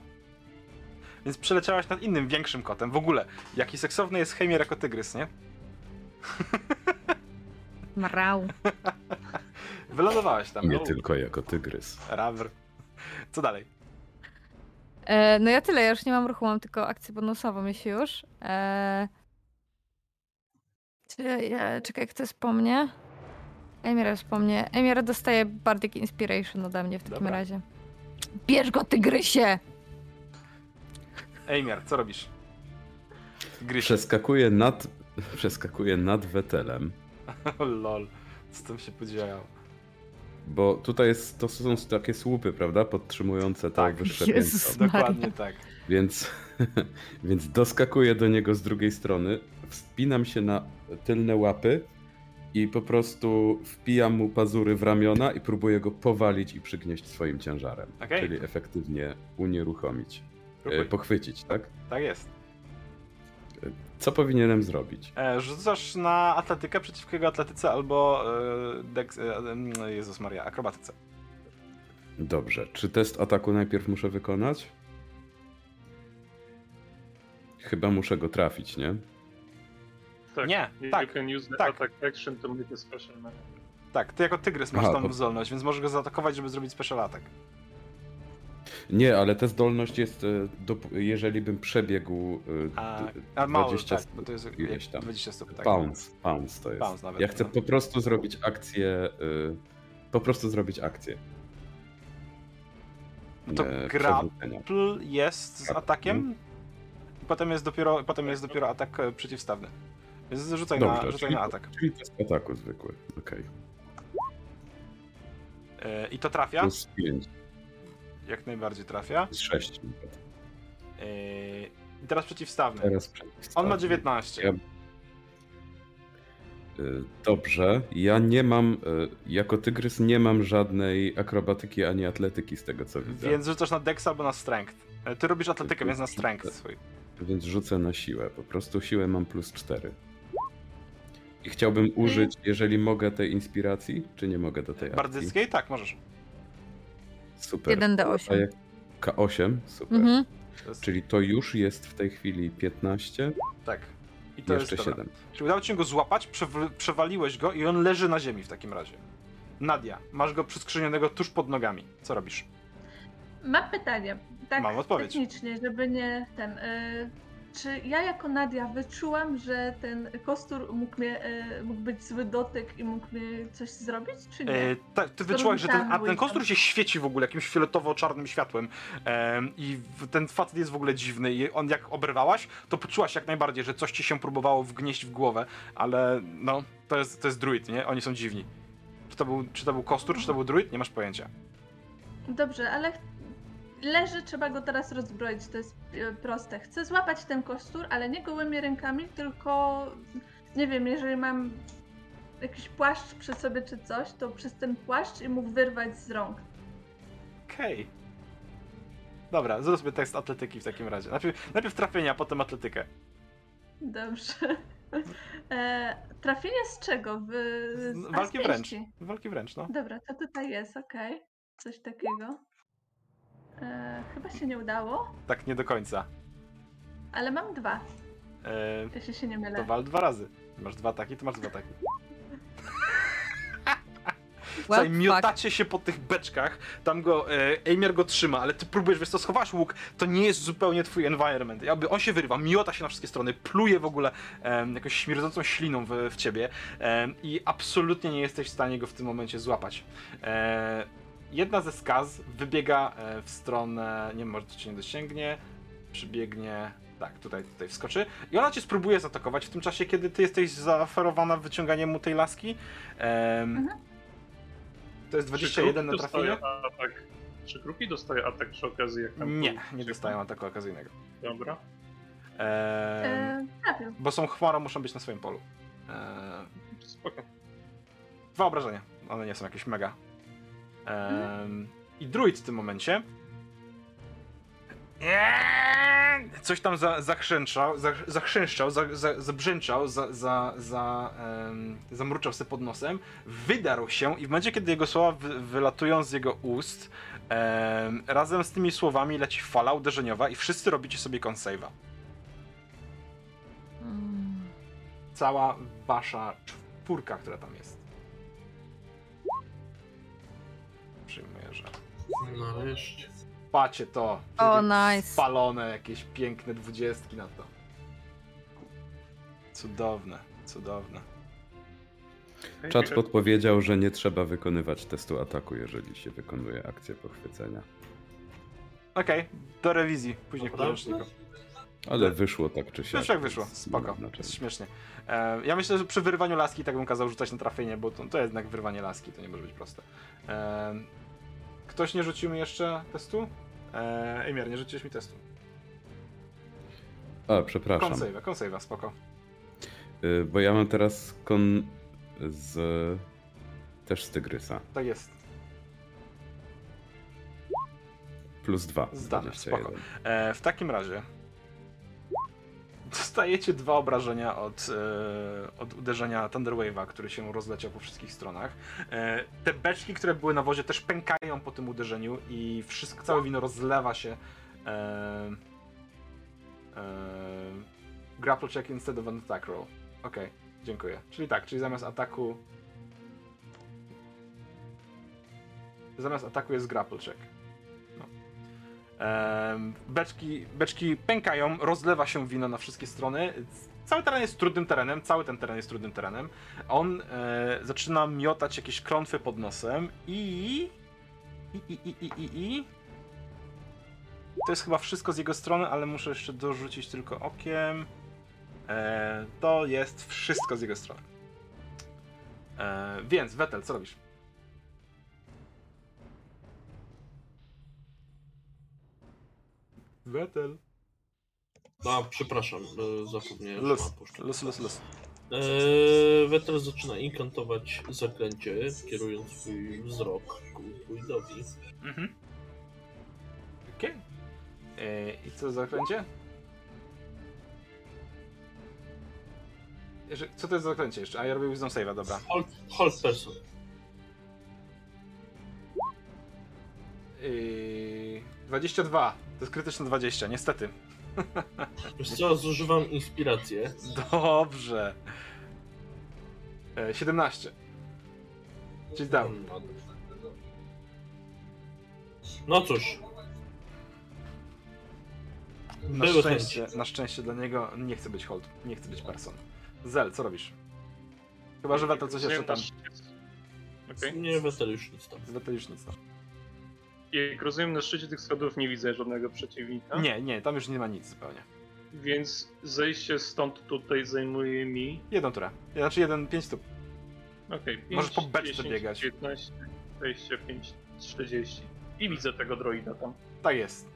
Więc przeleciałaś nad innym, większym kotem. W ogóle, jaki seksowny jest Heimir jako tygrys, nie? Mrał. Wylądowałaś tam. Nie no. tylko jako tygrys. Rawr. Co dalej? E, no ja tyle, ja już nie mam ruchu, mam tylko akcję bonusową, jeśli już. E, czy, ja, czekaj, jak to jest po mnie? Emira jest po mnie. Emira dostaje Bardic Inspiration ode mnie w takim Dobra. razie. Bierz go, tygrysie! Ejmiar, co robisz? Gryś. Przeskakuje nad, przeskakuje nad Wetelem, Lol. Co tam się podziało? Bo tutaj jest, to są takie słupy, prawda, podtrzymujące to Tak. wyższe Jezus. piętro. Dokładnie tak. Więc, więc doskakuję do niego z drugiej strony, wspinam się na tylne łapy i po prostu wpijam mu pazury w ramiona i próbuję go powalić i przygnieść swoim ciężarem. Okej. Czyli efektywnie unieruchomić. Próbuj. E, pochwycić, tak? Tak jest. Co powinienem zrobić? E, rzucasz na atletykę przeciwko jego atletyce albo e, dex, e, Jezus Maria, akrobatyce. Dobrze. Czy test ataku najpierw muszę wykonać? Chyba muszę go trafić, nie? Tak. Nie, You tak, can use the tak. attack action to make a special attack. Tak, ty jako tygrys masz Aha, tą to- zdolność, więc możesz go zaatakować, żeby zrobić special attack. Nie, ale ta zdolność jest, e, jeżeli bym przebiegł e, A, a mało, 20 tak, bo to jest ileś tam. 20 stóp, tak. Pounds, pounds to jest. Pounds nawet, ja chcę no. po prostu zrobić akcję, y, po prostu zrobić akcję. No to e, gra- przewrócenia. Pl jest z Tak, atakiem i potem jest dopiero, potem jest dopiero atak e, przeciwstawny. Więc rzucaj, na, Dobrze, rzucaj czyli, na atak. czyli test ataku zwykły, okej. E, I to trafia, Plus 5, jak najbardziej trafia. plus 6. E, I teraz przeciwstawny. Teraz On ma przeciwstawny. 19. Ja- Y, Dobrze, ja nie mam, y, jako tygrys nie mam żadnej akrobatyki ani atletyki z tego co widzę, Więc rzucasz na dex albo na strength. E, Ty robisz atletykę, więc na strength swój. więc rzucę na siłę. Po prostu siłę mam plus 4. I chciałbym użyć, jeżeli mogę, tej inspiracji, czy nie mogę do tej akcji? Bardyckiej? Tak, możesz. Super. 1d8. Daję K8, super. Mhm. Czyli to już jest w tej chwili 15, Tak. I to jeszcze jest dobra. 7. Czyli udało ci się go złapać, przew- przewaliłeś go i on leży na ziemi w takim razie. Nadia, masz go przyskrzywnionego tuż pod nogami. Co robisz? Mam pytanie. Tak Mam odpowiedź. technicznie, żeby nie ten. Y, czy ja jako Nadia wyczułam, że ten kostur mógł, mnie, y, mógł być zły dotyk i mógł mi coś zrobić, czy nie? E, ta, ty wyczułaś, że ten, a ten kostur się świeci w ogóle jakimś fioletowo-czarnym światłem em, i ten facet jest w ogóle dziwny i on jak oberwałaś, to poczułaś jak najbardziej, że coś ci się próbowało wgnieść w głowę, ale no, to jest, to jest druid, nie? Oni są dziwni. Czy to, był, czy to był kostur, czy to był druid? Nie masz pojęcia. Dobrze, ale leży, trzeba go teraz rozbroić, to jest y, proste. Chcę złapać ten kostur, ale nie gołymi rękami, tylko nie wiem, jeżeli mam jakiś płaszcz przy sobie czy coś, to przez ten płaszcz i mógł wyrwać z rąk. Okej. Dobra, zrób sobie test atletyki w takim razie. Najpierw, najpierw trafienia, potem atletykę. Dobrze. E, trafienie z czego? W, z, z Walki wręcz. Walki wręcz, no. Dobra, to tutaj jest, okej. Coś takiego. E, chyba się nie udało, Tak nie do końca. ale mam dwa, E, jeśli się nie mylę. to wal dwa razy. Masz dwa ataki, to masz dwa ataki. Słuchaj, miotacie się po tych beczkach, tam go, e, Eimer go trzyma, ale ty próbujesz, wiesz co, schowasz łuk, to nie jest zupełnie twój environment. Jakby on się wyrywa, miota się na wszystkie strony, pluje w ogóle em, jakąś śmierdzącą śliną w, w ciebie em, i absolutnie nie jesteś w stanie go w tym momencie złapać. E, jedna ze skaz wybiega e, w stronę, nie wiem, może to cię nie dosięgnie, przybiegnie, tak, tutaj, tutaj wskoczy i ona cię spróbuje zaatakować w tym czasie, kiedy ty jesteś zaoferowana wyciąganiem mu tej laski. Em, Mhm. To jest Czy 21 na trafienie? Atak, czy Kruki dostaje atak przy okazji, jak tam Nie, nie dostają ataku okazyjnego. Dobra. Em, E, trafił. bo są chmara, muszą być na swoim polu. Em, Spoko. dwa obrażenia. One nie są jakieś mega. Em, I druid w tym momencie. Coś tam za, zachrzęczał, za, zachrzęszczał, za, za, zabrzęczał, za, za, za, em, zamruczał sobie pod nosem, wydarł się i w momencie, kiedy jego słowa wy, wylatują z jego ust, em, razem z tymi słowami leci fala uderzeniowa i wszyscy robicie sobie con save'a. Mm. Cała wasza czwórka, która tam jest. Że... Nareszcie. pacie to. O, nice. Spalone jakieś piękne dwudziestki na to. Cudowne, cudowne. Czat podpowiedział, że nie trzeba wykonywać testu ataku, jeżeli się wykonuje akcję pochwycenia. Okej, do rewizji, później w podręczniku. Ale wyszło tak czy siak. Wiesz jak wyszło, spoko, jest śmiesznie. E, ja myślę, że przy wyrwaniu laski tak bym kazał rzucać na trafienie, bo to, to jednak wyrwanie laski, to nie może być proste. Ktoś nie rzucił mi jeszcze testu? E, Emir, nie rzuciłeś mi testu. A, przepraszam. Konsave'a, konsave'a, spoko. Y, Bo ja mam teraz kon z... też z Tygrysa. Tak jest. Plus dwa. Zdane, 21. spoko. E, w takim razie dostajecie dwa obrażenia od, e, od uderzenia Thunderwave'a, który się rozleciał po wszystkich stronach. E, te beczki, które były na wozie też pękają po tym uderzeniu i wszystko, całe wino rozlewa się. E, e, grapple check instead of an attack roll. Okej, dziękuję. Czyli tak, czyli zamiast ataku zamiast ataku jest grapple check. Beczki, beczki pękają, rozlewa się wino na wszystkie strony. Cały teren jest trudnym terenem, cały ten teren jest trudnym terenem. On e, zaczyna miotać jakieś klątwy pod nosem i... I, i, i, i, i, i... To jest chyba wszystko z jego strony, ale muszę jeszcze dorzucić tylko okiem. E, to jest wszystko z jego strony. E, więc, Wetel, co robisz? Wetel. A, przepraszam, e, zapomniałem, że Luz, mam puszczę. luz, luz, luz. Eee, Wetel zaczyna inkantować zaklęcie, kierując swój wzrok ku druidowi. Mhm. Okej. E, I co za zaklęcie? Jeszcze- Co to jest za zaklęcie jeszcze? A ja robię Wisdom Save'a, dobra. Hold, hold person. Yy, 22. To jest krytyczne 20, niestety. Wiesz co, zużywam inspirację. Dobrze. E, 17. Czyli down. No cóż. Na Były szczęście, chęci. na szczęście dla niego nie chce być hold, nie chce być person. Zel, co robisz? Chyba, że Wetel coś jeszcze tam. Okej. Nie, Wetel już nic tam. Wetel już nic tam. Jak rozumiem, na szczycie tych schodów nie widzę żadnego przeciwnika. Nie, nie, tam już nie ma nic zupełnie. Więc zejście stąd tutaj zajmuje mi. Jedną turę. Znaczy jeden, pięć stóp. Okej, okay, Możesz po beczce biegać. 15, 25, 40. I widzę tego droida tam. Tak jest.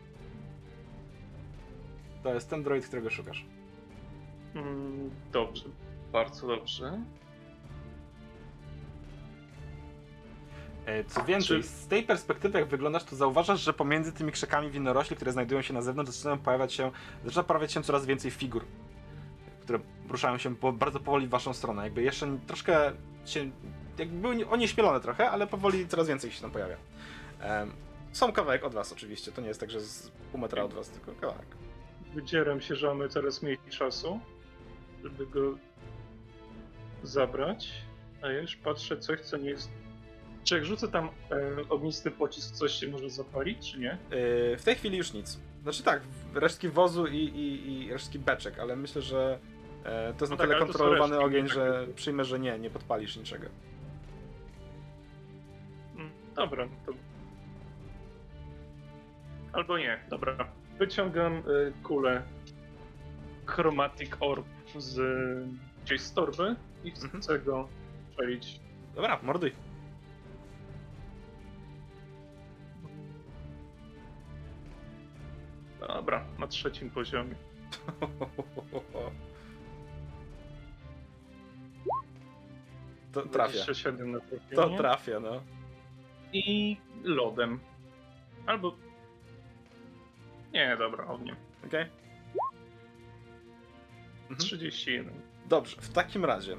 To jest ten droid, którego szukasz. Mm, dobrze, bardzo dobrze. Co więcej, z tej perspektywy, jak wyglądasz, to zauważasz, że pomiędzy tymi krzakami winorośli, które znajdują się na zewnątrz, zaczynają pojawiać się, zaczyna pojawiać się coraz więcej figur, które ruszają się po, bardzo powoli w waszą stronę. Jakby jeszcze troszkę się, jakby były nie- onieśmielone trochę, ale powoli coraz więcej się tam pojawia. Em, są kawałek od was oczywiście, to nie jest tak, że z pół metra od was, tylko kawałek. Wydzieram się, że mamy coraz mniej czasu, żeby go zabrać. A ja już patrzę coś, co nie jest. Czy jak rzucę tam e, ognisty pocisk, coś się może zapalić, czy nie? Yy, w tej chwili już nic. Znaczy tak, resztki wozu i, i, i resztki beczek, ale myślę, że e, to jest No na tak, tyle kontrolowany resztki, ogień, tak. że przyjmę, że nie, nie podpalisz niczego. Mm, Dobra, no to. Albo nie, dobra. Wyciągam y, kulę Chromatic Orb z gdzieś z torby i Mhm. chcę go przelić. Dobra, morduj. Dobra, na trzecim poziomie. To trafia. 27 na To trafia, no. I lodem. Albo. Nie, dobra, ogniem. Okej. Mhm. 31. Dobrze, w takim razie.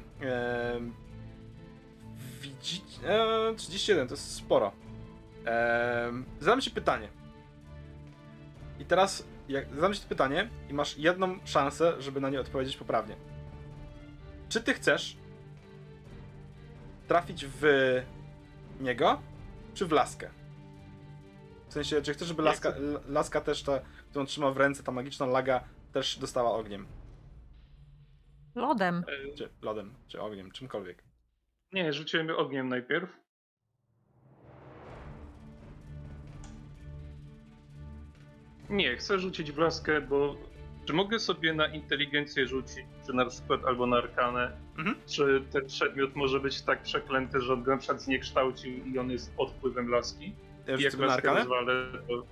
widzicie. E, 31 to jest sporo. Zadam ci pytanie. I teraz, jak zadam ci to pytanie, i masz jedną szansę, żeby na nie odpowiedzieć poprawnie. Czy ty chcesz trafić w niego, czy w laskę? W sensie, czy chcesz, żeby laska, laska też ta, którą trzyma w ręce, ta magiczna laga, też dostała ogniem? Lodem. Czy lodem, czy ogniem, czymkolwiek. Nie, rzuciłem ogniem najpierw. Nie, chcę rzucić w laskę, bo czy mogę sobie na inteligencję rzucić, czy na przykład albo na arkanę, Mhm. czy ten przedmiot może być tak przeklęty, że on go na przykład zniekształcił i on jest pod wpływem? Ja I jak na arkanę? rozwalę, to...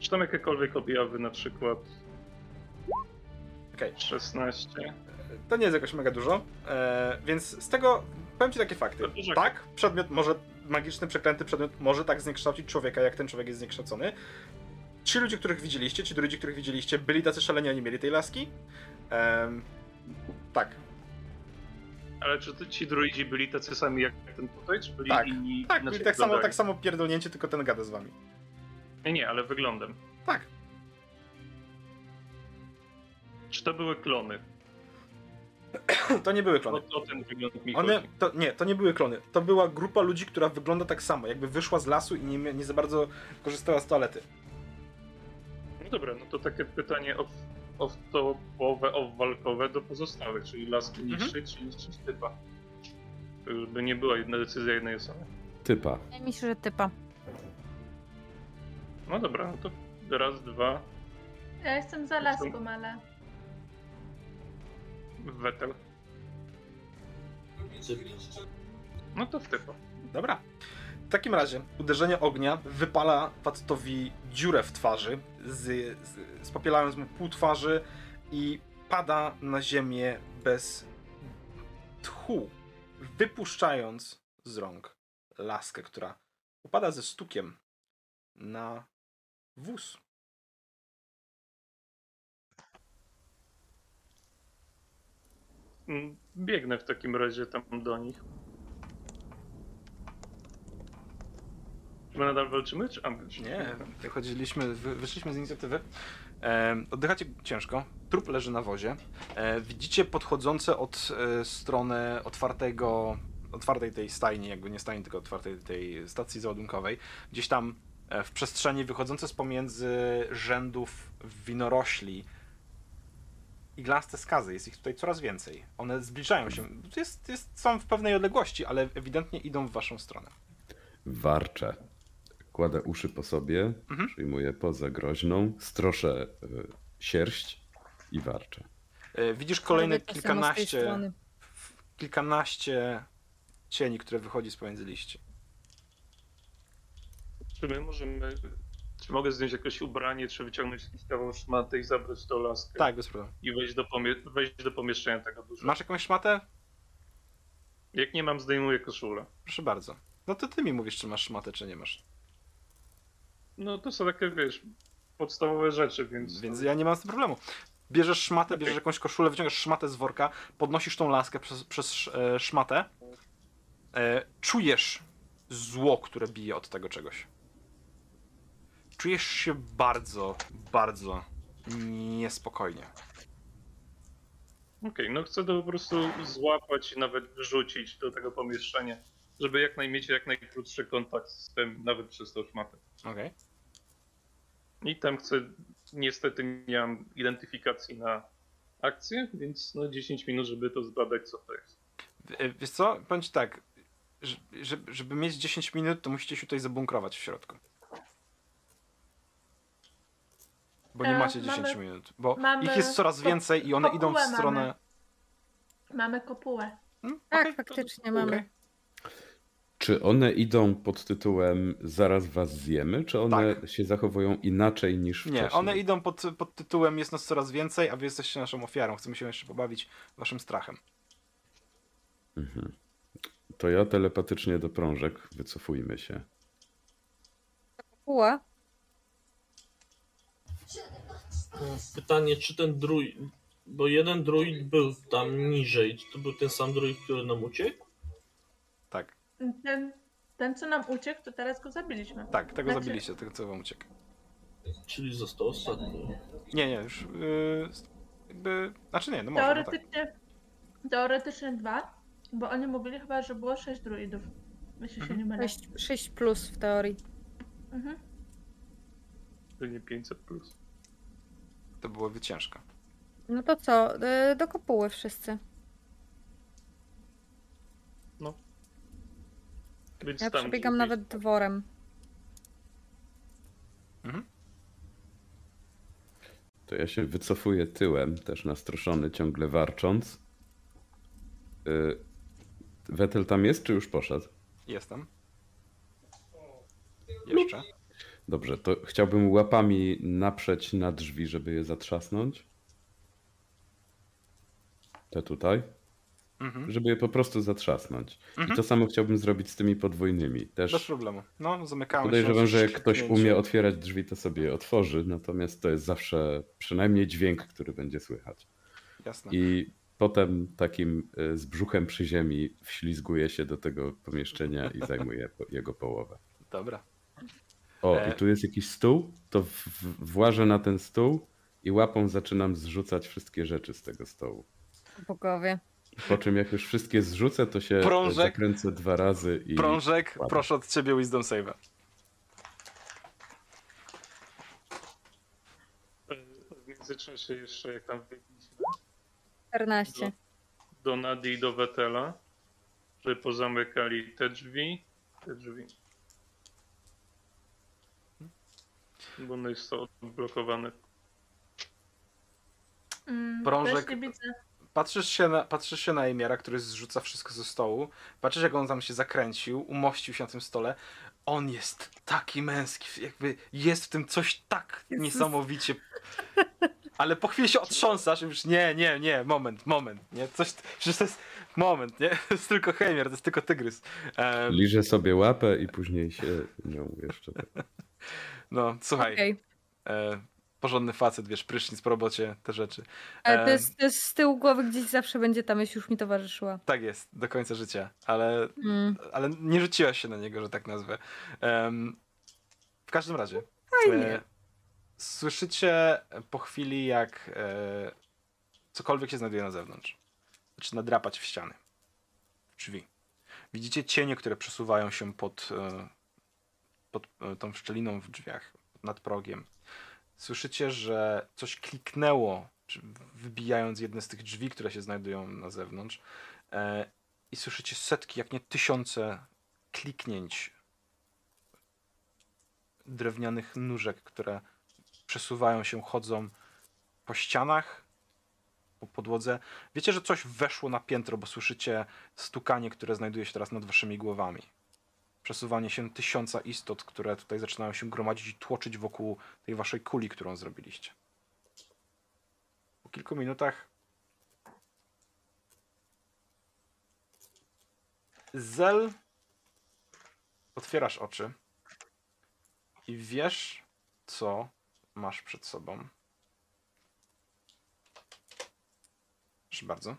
Czy tam jakiekolwiek objawy, na przykład Okej. 16? To nie jest jakoś mega dużo, e, więc z tego powiem ci takie fakty. Tak, przedmiot może, magiczny, przeklęty przedmiot może tak zniekształcić człowieka, jak ten człowiek jest zniekształcony. Ci ludzie, których widzieliście, ci druidzi, których widzieliście, byli tacy szaleni, a nie mieli tej laski. Tak, Ale czy to ci druidzi byli tacy sami jak ten tutaj, czy byli Tak, inni? tak, byli tak samo, tak samo pierdolnięcie, tylko ten gada z wami. Nie, nie, ale wyglądem. Tak, Czy to były klony? To nie były klony. o ten wygląd mi One, to, nie, to nie były klony. To była grupa ludzi, która wygląda tak samo, jakby wyszła z lasu i nie, nie za bardzo korzystała z toalety. No dobra, no to takie pytanie o, o to połowę walkowe do pozostałych, czyli laski Mhm. niszczyć czy niszczyć typa. To już by nie była jedna decyzja jednej osoby. Typa. Wydaje mi się, że typa. No dobra, no to raz, dwa, Ja jestem za laską, ale... wetel. No to w typa. Dobra. W takim razie uderzenie ognia wypala facetowi dziurę w twarzy, z, z, spopielając mu pół twarzy i pada na ziemię bez tchu, wypuszczając z rąk laskę, która upada ze stukiem na wóz. Biegnę w takim razie tam do nich. Czy my nadal walczymy, czy... A, Nie, wychodziliśmy, wy, wyszliśmy z inicjatywy. E, oddychacie ciężko. Trup leży na wozie. E, widzicie podchodzące od e, strony otwartego, otwartej tej stajni, jakby nie stajni, tylko otwartej tej stacji załadunkowej. Gdzieś tam e, w przestrzeni wychodzące z pomiędzy rzędów winorośli iglaste skazy. Jest ich tutaj coraz więcej. One zbliżają się. Jest, jest, są w pewnej odległości, ale ewidentnie idą w waszą stronę. Warczę. Kładę uszy po sobie, Mhm. przyjmuję pozę groźną, stroszę y, sierść i warczę. E, widzisz kolejne kilkanaście kilkanaście cieni, które wychodzi z pomiędzy liści. Czy my możemy... Czy mogę zdjąć jakieś ubranie, czy wyciągnąć kawał szmaty i zabrać do laskę? Tak, bez problemu. I wejść do, pomie- wejść do pomieszczenia tego dużego. Masz jakąś szmatę? Jak nie mam, zdejmuję koszulę. Proszę bardzo. No to ty mi mówisz, czy masz szmatę, czy nie masz. No to są takie, wiesz, podstawowe rzeczy, więc... Więc ja nie mam z tym problemu. Bierzesz szmatę, bierzesz jakąś koszulę, wyciągasz szmatę z worka, podnosisz tą laskę przez, przez e, szmatę. E, czujesz zło, które bije od tego czegoś. Czujesz się bardzo, bardzo niespokojnie. Okej, no chcę to po prostu złapać i nawet wrzucić do tego pomieszczenia, żeby jak naj mieć jak najkrótszy kontakt z tym, nawet przez tą szmatę. Okej. I tam chcę, niestety nie mam identyfikacji na akcję, więc no 10 minut, żeby to zbadać, co to jest. W- Wiesz co, powiem tak, że- żeby, żeby mieć 10 minut, to musicie się tutaj zabunkrować w środku. Bo nie E, macie 10 mamy- minut, bo mamy ich jest coraz ko- więcej i one idą w kopułę stronę... mamy. Mamy kopułę. Hmm? Tak, Okej, faktycznie mamy. Czy one idą pod tytułem Zaraz was zjemy, czy one Tak. się zachowują inaczej niż wcześniej? Nie, one idą pod, pod tytułem Jest nas coraz więcej, a wy jesteście naszą ofiarą. Chcemy się jeszcze pobawić waszym strachem. Mhm. To ja telepatycznie do prążek, wycofujmy się. Puła. Pytanie, czy ten druid. Bo jeden druid był tam niżej. Czy to był ten sam druid, który nam uciekł? Tak, Ten, ten co nam uciekł, to teraz go zabiliśmy. tak, tego Znaczy- zabiliście, tego co wam uciekł. Czyli został ostatni. Nie, nie, już yy, jakby... Znaczy nie, no może, no tak. Teoretycznie, teoretycznie dwa, bo oni mówili chyba, że było sześć druidów. Się Mhm. nie mylę. 6, 6 plus w teorii. Mhm. To nie 500 plus. To byłoby ciężko. No to co? y, Do kopuły wszyscy. Więc Ja tam przebiegam nawet dworem. Mhm. To ja się wycofuję tyłem, też nastroszony, ciągle warcząc. Y, Wetel tam jest, czy już poszedł? Jestem. Jeszcze. Dobrze, to chciałbym łapami naprzeć na drzwi, żeby je zatrzasnąć. Te tutaj. Mhm. Żeby je po prostu zatrzasnąć. I Mhm. to samo chciałbym zrobić z tymi podwójnymi. Bez Też problemu. No, zamykamy podejrzewam, że jak ktoś umie otwierać drzwi, to sobie je otworzy. Natomiast to jest zawsze przynajmniej dźwięk, który będzie słychać. Jasne. I potem takim y, z brzuchem przy ziemi wślizguje się do tego pomieszczenia i zajmuje jego połowę. Dobra. O, E. i tu jest jakiś stół, to w, w, włażę na ten stół i łapą zaczynam zrzucać wszystkie rzeczy z tego stołu. Bogowie. Po czym jak już wszystkie zrzucę, to się Prążek. zakręcę dwa razy i Prążek, Ładnie. proszę od ciebie Wisdom Save'a. W międzyczasie jeszcze jak tam wbiegliśmy 14. do Nadi i do Wetela, żeby pozamykali te drzwi, te drzwi. Bo one są odblokowane. Mm, Prążek-. Patrzysz się, na, patrzysz się na Emiara, który zrzuca wszystko ze stołu. Patrzysz, jak on tam się zakręcił, umościł się na tym stole. On jest taki męski, jakby jest w tym coś tak Jezus. niesamowicie. Ale po chwili się otrząsasz i już nie, nie, nie, moment, moment, nie, coś, przecież to jest moment, nie, to jest tylko Hemiar, to jest tylko tygrys. Em, liżę sobie łapę i później się nią jeszcze. no, słuchaj, Okej. e, porządny facet, wiesz, prysznic po robocie, te rzeczy. Ale to Em, jest, to jest z tyłu głowy gdzieś zawsze będzie tam, jeśli już mi towarzyszyła. Tak jest, do końca życia, ale Mm. ale nie rzuciłaś się na niego, że tak nazwę. Em, w każdym razie. Fajnie. e, słyszycie po chwili, jak e, cokolwiek się znajduje na zewnątrz. Zaczyna drapać w ściany. W drzwi. Widzicie cienie, które przesuwają się pod, e, pod e, tą szczeliną w drzwiach, nad progiem. Słyszycie, że coś kliknęło, wybijając jedne z tych drzwi, które się znajdują na zewnątrz. E, i słyszycie setki, jak nie tysiące kliknięć drewnianych nóżek, które przesuwają się, chodzą po ścianach, po podłodze. Wiecie, że coś weszło na piętro, bo słyszycie stukanie, które znajduje się teraz nad waszymi głowami. Przesuwanie się tysiąca istot, które tutaj zaczynają się gromadzić i tłoczyć wokół tej waszej kuli, którą zrobiliście. Po kilku minutach Zel, otwierasz oczy i wiesz, co masz przed sobą. Proszę bardzo.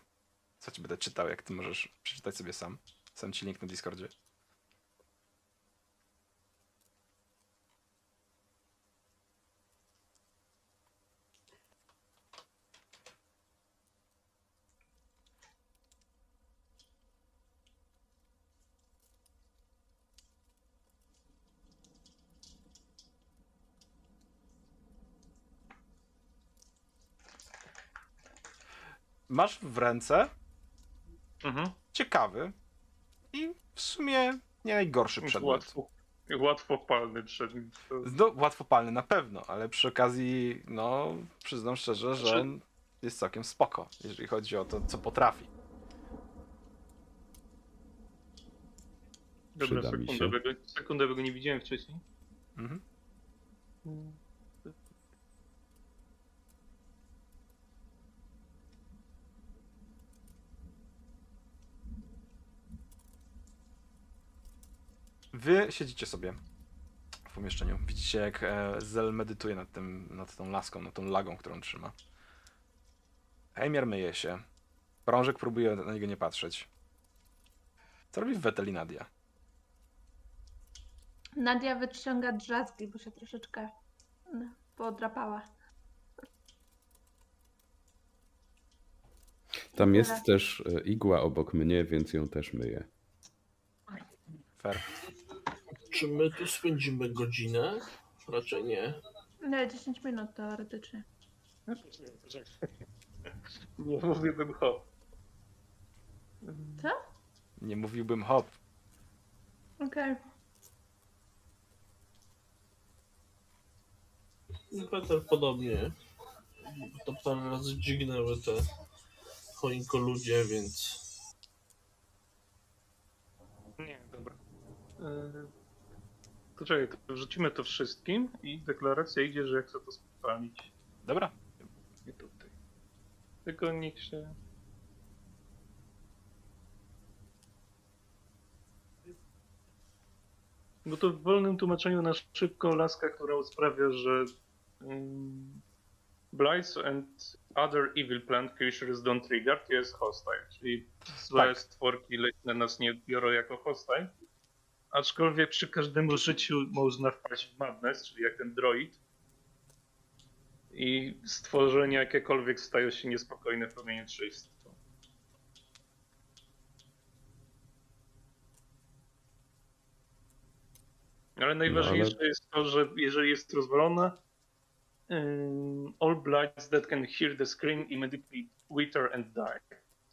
Co ci będę czytał, jak ty możesz przeczytać sobie sam. Sam ci link na Discordzie. Masz w ręce Mhm. ciekawy i w sumie nie najgorszy przedmiot. Łatwo, łatwopalny przedmiot. No, łatwopalny na pewno, ale przy okazji, no, przyznam szczerze, że Znaczy- jest całkiem spoko, jeżeli chodzi o to, co potrafi. Dobra, sekundę, sekundę go nie widziałem wcześniej. Mhm. Wy siedzicie sobie w pomieszczeniu. Widzicie, jak e, Zel medytuje nad, tym, nad tą laską, nad tą lagą, którą trzyma. Heimir myje się. Prążek próbuje na niego nie patrzeć. Co robi Wetel i Nadia? Nadia wyciąga drzazgi, bo się troszeczkę no, podrapała. Tam jest też e, igła obok mnie, więc ją też myję. Fair. Czy my tu spędzimy godzinę? Raczej nie. Nie, 10 minut teoretycznie. Nie mówiłbym hop. Co? Nie mówiłbym hop. Okej. Peter podobnie. To parę razy dźgnęły te choinko ludzie, więc Nie, dobra. Yy, To czekaj, to wrzucimy to wszystkim i deklaracja idzie, że jak chcę to spalić. Dobra. Nie tutaj. Tylko niech się... Bo to w wolnym tłumaczeniu na szybko laska, która sprawia, że um, Blights and other evil plant creatures don't trigger, to jest hostile, czyli złe Tak. stworki leśne nas nie biorą jako hostile. Aczkolwiek przy każdym użyciu można wpaść w madness, czyli jak ten droid. I stworzenia jakiekolwiek stają się niespokojne w promieniu 300. Ale najważniejsze jest to, że jeżeli jest rozwalona, ym, all blights that can hear the scream immediately wither and die.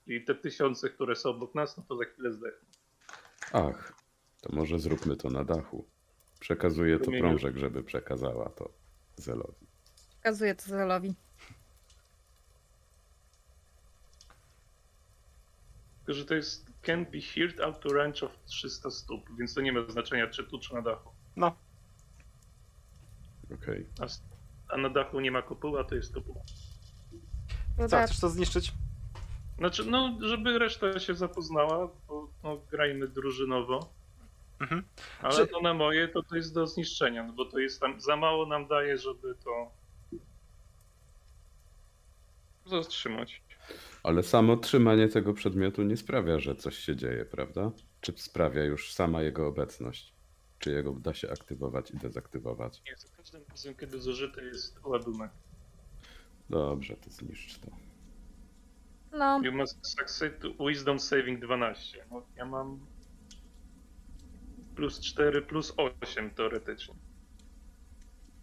Czyli te tysiące, które są obok nas, no to za chwilę zdechną. Ach, to może zróbmy to na dachu. Przekazuję to prążek, żeby przekazała to Zelowi. Pokazuję to Zelowi. Tylko, że to jest can be heard out to range of 300 stóp, więc to nie ma znaczenia czy tu, czy na dachu. No, Okej. A, a na dachu nie ma kopuła, to jest kopuła. co, chcesz to zniszczyć? Znaczy, no, żeby reszta się zapoznała, bo no, grajmy drużynowo. Mhm. Ale Czy- to na moje to, to jest do zniszczenia, no bo to jest tam, za mało nam daje, żeby to zatrzymać. Ale samo trzymanie tego przedmiotu nie sprawia, że coś się dzieje, prawda? Czy sprawia już sama jego obecność? Czy jego da się aktywować i dezaktywować? Nie, za każdym razem, kiedy zużyty jest ładunek. Dobrze, to zniszcz to. No, You must succeed to Wisdom Saving 12. No, ja mam plus 4, plus 8 teoretycznie.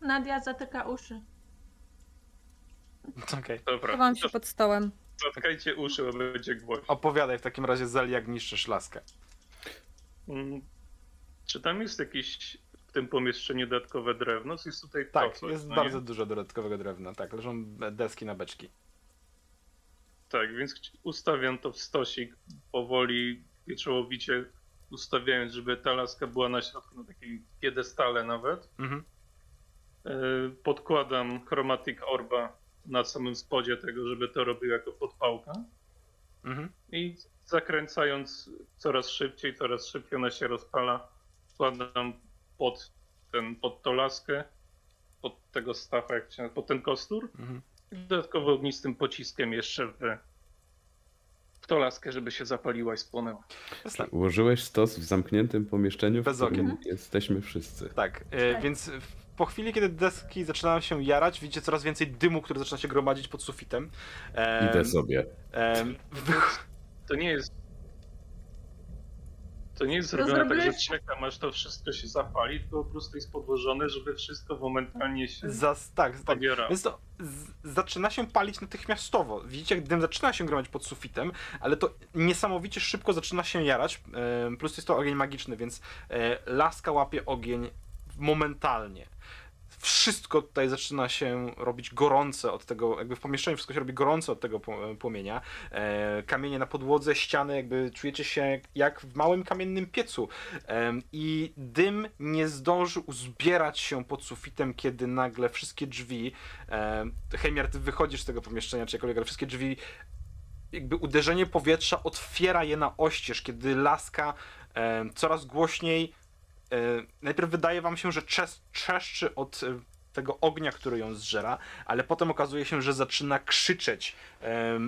Nadia zatyka uszy. Okej. Dobra, chowam się pod stołem. zatkajcie uszy, bo będzie głośno. Opowiadaj w takim razie Zel, jak niszczysz laskę. Mm, Czy tam jest jakieś w tym pomieszczeniu dodatkowe drewno? Jest tutaj Tak, coś, jest no bardzo nie? dużo dodatkowego drewna. Tak, leżą deski na beczki. Tak, więc chci- ustawiam to w stosik powoli, wieczołowicie ustawiając, żeby ta laska była na środku na takim piedestale nawet. Mhm. Yy, Podkładam chromatic orba na samym spodzie tego, żeby to robił jako podpałka. Mhm. I zakręcając coraz szybciej, coraz szybciej ona się rozpala. Wkładam pod, ten, pod tą laskę, pod tego stacha, jak się, pod ten kostur. Mhm. I dodatkowo ognistym pociskiem jeszcze w, w tą laskę, żeby się zapaliła i spłonęła. Ułożyłeś stos w zamkniętym pomieszczeniu, w Bez którym okien. jesteśmy wszyscy. Tak, e, więc w- po chwili, kiedy deski zaczynają się jarać, widzicie coraz więcej dymu, który zaczyna się gromadzić pod sufitem. Em, Idę sobie. em, wych- To nie jest. To nie jest To zrobione tak, że czekam aż to wszystko się zapali, tylko po prostu jest podłożone, żeby wszystko momentalnie się Zas, tak, tak. Więc to zaczyna się palić natychmiastowo. Widzicie, jak dym zaczyna się gromadzić pod sufitem, ale to niesamowicie szybko zaczyna się jarać. Plus jest to ogień magiczny, więc e, laska łapie ogień momentalnie. Wszystko tutaj zaczyna się robić gorące od tego, jakby w pomieszczeniu wszystko się robi gorące od tego płomienia. E, kamienie na podłodze, ściany, jakby czujecie się jak, w małym kamiennym piecu. Em, I dym nie zdąży uzbierać się pod sufitem, kiedy nagle wszystkie drzwi, em, Heimiar, ty wychodzisz z tego pomieszczenia, czy jakkolwiek, ale wszystkie drzwi, jakby uderzenie powietrza otwiera je na oścież, kiedy laska em, coraz głośniej, e, najpierw wydaje wam się, że czes, trzeszczy od e, tego ognia, który ją zżera, ale potem okazuje się, że zaczyna krzyczeć.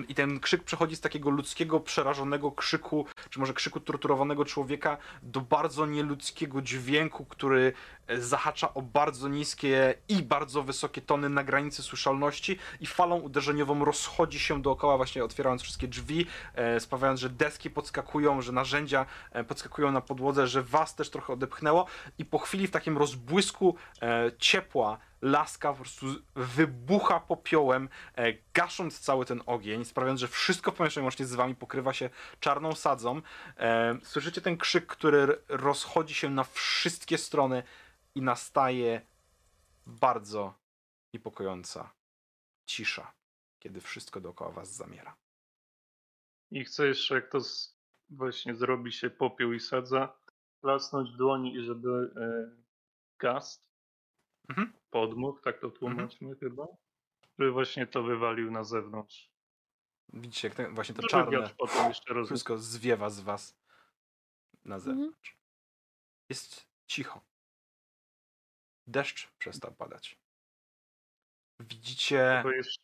I ten krzyk przechodzi z takiego ludzkiego, przerażonego krzyku, czy może krzyku torturowanego człowieka, do bardzo nieludzkiego dźwięku, który e, zahacza o bardzo niskie i bardzo wysokie tony na granicy słyszalności i falą uderzeniową rozchodzi się dookoła, właśnie otwierając wszystkie drzwi, e, sprawiając, że deski podskakują, że narzędzia e, podskakują na podłodze, że was też trochę odepchnęło i po chwili w takim rozbłysku e, ciepła laska po prostu wybucha popiołem, gasząc cały ten ogień, sprawiając, że wszystko w pomieszczeniu łącznie z wami pokrywa się czarną sadzą. Słyszycie ten krzyk, który rozchodzi się na wszystkie strony i nastaje bardzo niepokojąca cisza, kiedy wszystko dookoła was zamiera. I chcę jeszcze, jak to z, właśnie zrobi się popiół i sadza, klasnąć w dłoni i żeby e, gast, Mhm. podmuch, tak to tłumaczmy chyba, żeby właśnie to wywalił na zewnątrz. Widzicie, jak ten, właśnie to czarne wszystko zwiewa z was na zewnątrz. Jest cicho. Deszcz przestał padać. Widzicie jest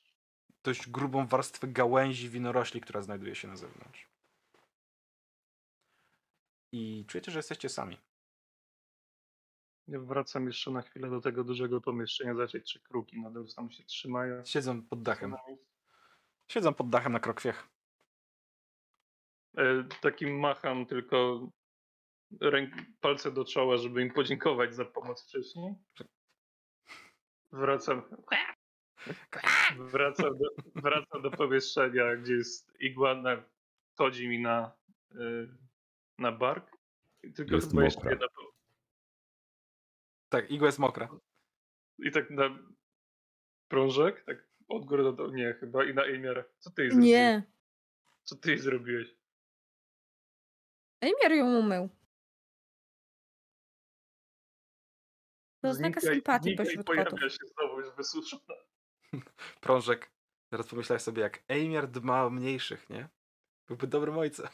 dość grubą warstwę gałęzi winorośli, która znajduje się na zewnątrz. I czujecie, że jesteście sami. Ja wracam jeszcze na chwilę do tego dużego pomieszczenia, zobaczyć czy kruki nadal tam się trzymają. Siedzą pod dachem. Siedzą pod dachem na krokwiech. E, takim macham tylko ręk, palce do czoła, żeby im podziękować za pomoc wcześniej. Wracam. Wracam do, wracam do pomieszczenia, gdzie jest iguana. Chodzi mi na, y, na bark. Tylko Jest chyba jeszcze mokra. jedna. Tak, igła jest mokra. I tak na prążek, tak od góry do dołu. Nie, chyba i na Emiara. Co ty jej zrobiłeś? Nie. Co ty jej zrobiłeś? Ejmiar ją umył. To oznaka Znika i- sympatii znika i pośród pojawia kotów. się znowu już wysuszona. Prążek. Teraz pomyślałeś sobie, jak Eimir dma o mniejszych, nie? Byłby dobrym ojcem.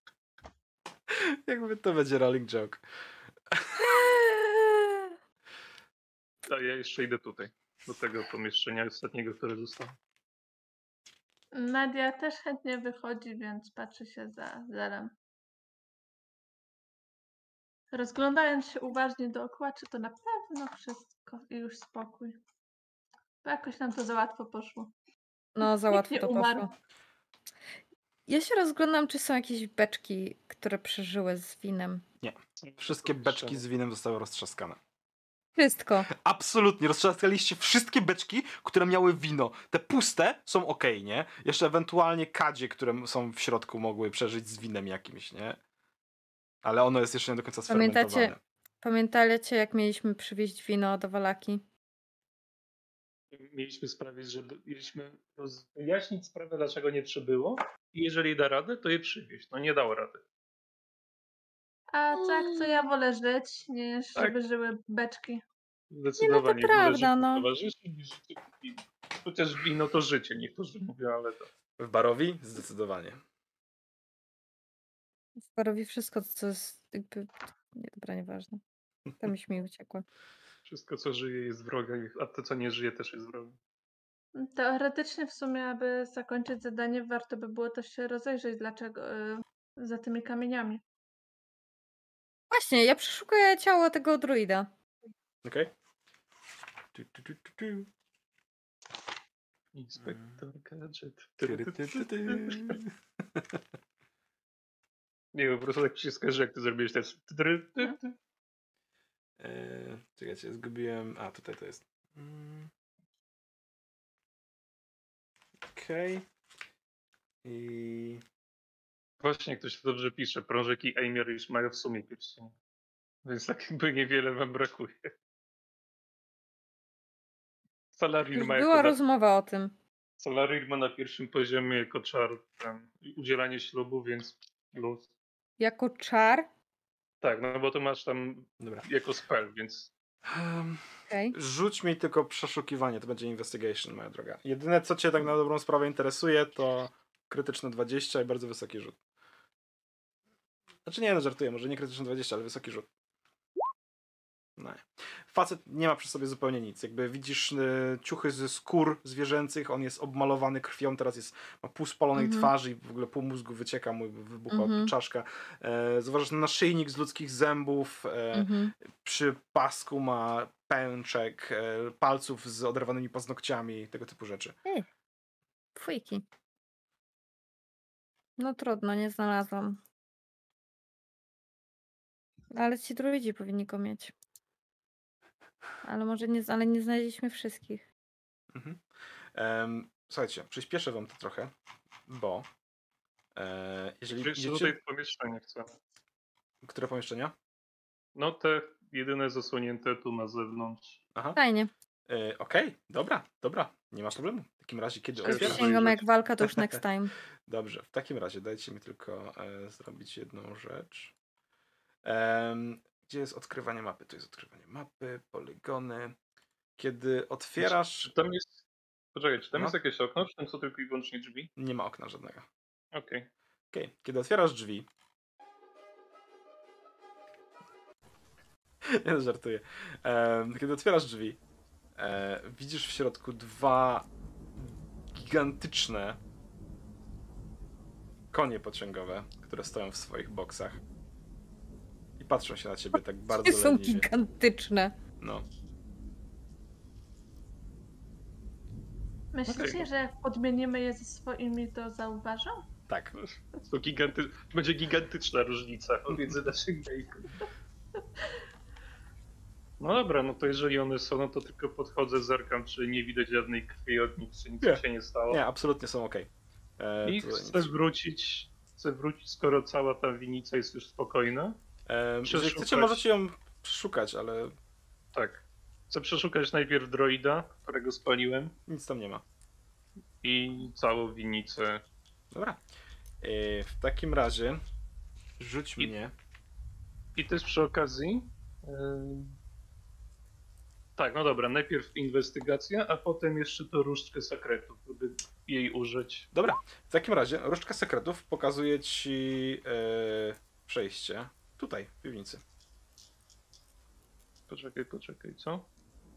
Jakby to będzie rolling joke. A ja jeszcze idę tutaj. Do tego pomieszczenia ostatniego, które zostało. Nadia też chętnie wychodzi, więc patrzy się za zelem. Rozglądając się uważnie dookoła, czy to na pewno wszystko i już spokój. Bo jakoś nam to za łatwo poszło. No, za łatwo nie to umarł. poszło. Ja się rozglądam, czy są jakieś beczki, które przeżyły z winem. Wszystkie beczki z winem zostały roztrzaskane. Wszystko. Absolutnie, roztrzaskaliście wszystkie beczki, które miały wino. Te puste są ok, nie? Jeszcze ewentualnie kadzie, które są w środku, mogły przeżyć z winem jakimś, nie? Ale ono jest jeszcze nie do końca Pamiętacie-. Pamiętacie, jak mieliśmy przywieźć wino do Walaki? Mieliśmy sprawić, żeby mieliśmy wyjaśnić sprawę, dlaczego nie przybyło. I jeżeli da radę, to je przywieźć. No nie dało rady. A tak, co ja wolę żyć, niż Tak. żeby żyły beczki. Zdecydowanie. prawda, żyć no. żyć w wino. Chociaż wino to życie, niektórzy mówią, ale to. W barowi? Zdecydowanie. W Barowi wszystko, co jest jakby... Nie, dobra, nieważne. To mi mi uciekło. Wszystko, co żyje, jest wrogiem, a to, co nie żyje, też jest wrogiem. Teoretycznie w sumie, aby zakończyć zadanie, warto by było też się rozejrzeć, dlaczego y, za tymi kamieniami. Właśnie, ja przeszukuję ciało tego druida. Okej? Tu, tu, tu, tu, tu. Inspektor ty, ty, ty. Nie, po prostu tak się skojarzy, jak ty zrobiłeś ty. Eee, czekajcie, zgubiłem. A, tutaj to jest. Mm. Okej. I. Właśnie, jak to się dobrze pisze, prążek i Eimer już mają w sumie pierścienie. Więc tak jakby niewiele wam brakuje. Salarir Już ma, była rozmowa o tym. Salarir ma na pierwszym poziomie jako czar ten, udzielanie ślubu, więc plus. Jako czar? Tak, no bo to masz tam Dobra. jako spell, więc Um, Okej. rzuć mi tylko przeszukiwanie, to będzie investigation, moja droga. Jedyne, co cię tak na dobrą sprawę interesuje, to krytyczne 20 i bardzo wysoki rzut. Znaczy nie, no żartuję, może nie krytyczne 20, ale wysoki rzut. No. Facet nie ma przy sobie zupełnie nic. Jakby widzisz y, ciuchy ze skór zwierzęcych, on jest obmalowany krwią, teraz jest, ma pół spalonej Mhm. twarzy i w ogóle pół mózgu wycieka mu, i wybuchła Mhm. czaszka. E, zauważasz naszyjnik z ludzkich zębów, e, Mhm. przy pasku ma pęczek, e, palców z oderwanymi paznokciami, tego typu rzeczy. Fujki. No trudno, nie znalazłam. Ale ci druidzi powinni go mieć. Ale może nie, ale nie znaleźliśmy wszystkich. Mhm. Em, słuchajcie, przyspieszę wam to trochę, bo e, jeżeli Jeszcze idziecie... tutaj pomieszczenie chcę. Które pomieszczenia? No te jedyne zasłonięte tu na zewnątrz. Aha. Fajnie. E, Okej, dobra, dobra, nie ma problemu. W takim razie, kiedy Otwieram. Przysięgam, jak walka, to już next time. Dobrze, w takim razie dajcie mi tylko e, zrobić jedną rzecz. Em, gdzie jest odkrywanie mapy? Tu jest odkrywanie mapy, poligony. Kiedy otwierasz... Czy tam jest. Poczekaj, czy tam No. jest jakieś okno, czy tam są tylko i wyłącznie drzwi? Nie ma okna żadnego. Okej. Okej, kiedy otwierasz drzwi. Nie no, żartuję. Kiedy otwierasz drzwi, e, widzisz w środku dwa gigantyczne konie pociągowe, które stoją w swoich boksach. Patrzą się na ciebie tak bardzo są leniwie. gigantyczne. No. Myślicie, Okej. że jak podmienimy je ze swoimi, to zauważą? Tak. To giganty... będzie gigantyczna różnica pomiędzy naszych bejków. No dobra, no to jeżeli one są, no to tylko podchodzę, zerkam, czy nie widać żadnej krwi od nich, czy nic Nie. się nie stało. Nie, absolutnie są ok. E, I chcę wrócić, chcę wrócić, skoro cała ta winica jest już spokojna. E, jeżeli chcecie, możecie ją przeszukać, ale Tak. Chcę przeszukać najpierw droida, którego spaliłem, nic tam nie ma. i całą winicę. Dobra. E, w takim razie rzuć I- mnie. I też przy okazji. Yy... Tak, no dobra, najpierw inwestygacja, a potem jeszcze to różdżkę sekretów, żeby jej użyć. Dobra, w takim razie różdżka sekretów pokazuje ci e, przejście tutaj, w piwnicy. Poczekaj, poczekaj, co?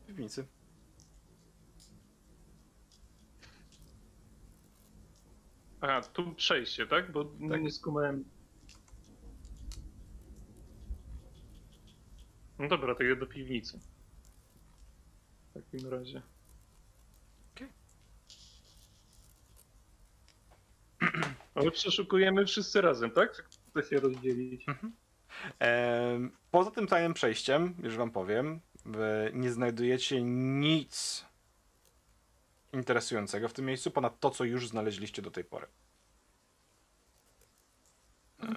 W piwnicy. Aha, tu przejście, tak? Bo Tak. nie skumałem. No dobra, to ja do piwnicy. W takim razie. Okej. Ale przeszukujemy wszyscy razem, tak? Chcę się rozdzielić. Em, poza tym tajnym przejściem, już wam powiem, nie znajdujecie nic interesującego w tym miejscu, ponad to, co już znaleźliście do tej pory.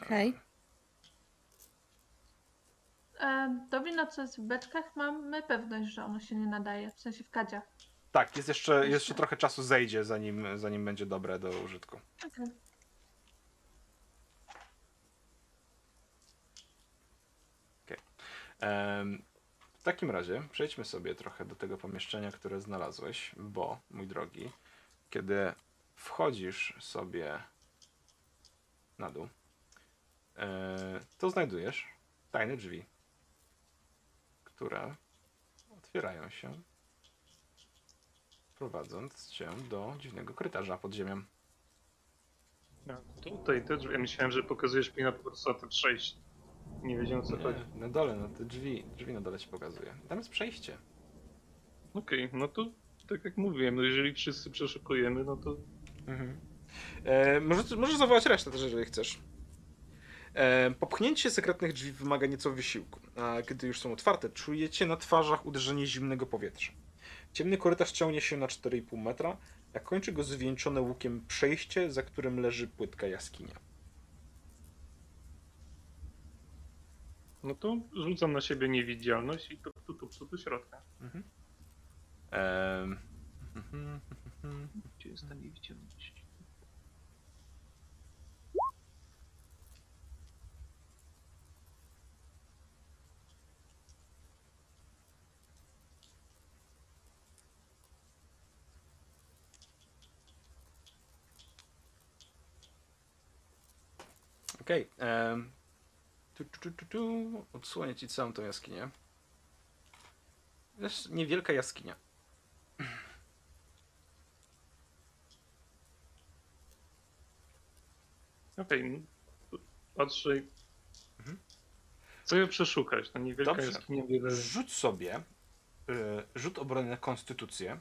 Okej. To wino, co jest w beczkach, mamy pewność, że ono się nie nadaje, w sensie w kadziach. Tak, jest jeszcze, jeszcze trochę czasu zejdzie, zanim, zanim będzie dobre do użytku. Okay. Em, W takim razie przejdźmy sobie trochę do tego pomieszczenia, które znalazłeś, bo, mój drogi, kiedy wchodzisz sobie na dół, e, to znajdujesz tajne drzwi, które otwierają się, prowadząc cię do dziwnego korytarza pod ziemią. A, tutaj te drzwi. Ja myślałem, że pokazujesz mi na po prostu na te przejście. Nie wiedziałem co chodzi. Nie, na dole, na te drzwi, drzwi na dole ci pokazuję. Tam jest przejście. Okej, no to tak jak mówiłem, no jeżeli wszyscy przeszukujemy, no to Mhm. E, możesz, możesz zawołać resztę też, jeżeli chcesz. E, popchnięcie sekretnych drzwi wymaga nieco wysiłku, a kiedy już są otwarte, czujecie na twarzach uderzenie zimnego powietrza. Ciemny korytarz ciągnie się na 4,5 metra, a kończy go zwieńczone łukiem przejście, za którym leży płytka jaskinia. No to rzucam na siebie niewidzialność i to tu, tu, tu do środka. Mhm. Mhm. Gdzie jest ta niewidzialność? Okej. em, tu, tu, tu, tu, tu. Odsłonię ci całą tą jaskinię. jest niewielka jaskinia. Okej, m, patrzę. Mhm. Co je przeszukać? To niewielka Dobrze. jaskinia wiele. Rzuć sobie y, rzut obrony na konstytucję.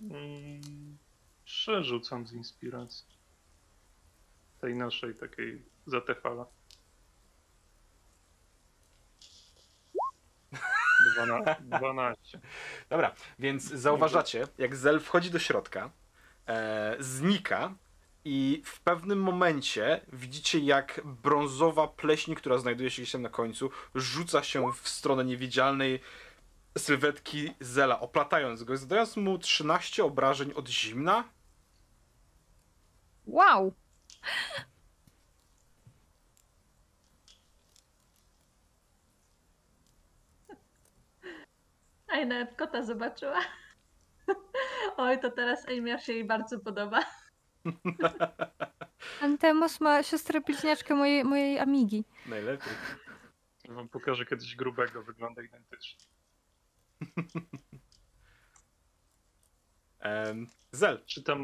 Mm, Przerzucam z inspiracji. Tej naszej takiej zatefala. Dwana- 12. Dobra, więc zauważacie, jak Zel wchodzi do środka, e, znika i w pewnym momencie widzicie, jak brązowa pleśń, która znajduje się gdzieś tam na końcu, rzuca się w stronę niewidzialnej sylwetki Zela, oplatając go, zadając mu 13 obrażeń od zimna. Wow! A i nawet kota zobaczyła. Oj, to teraz Ejmia się jej bardzo podoba. Antemos ma siostrę bliźniaczkę mojej, mojej amigi. Najlepiej. Wam pokażę kiedyś grubego, wygląda identycznie. Em, Zel, Czy ta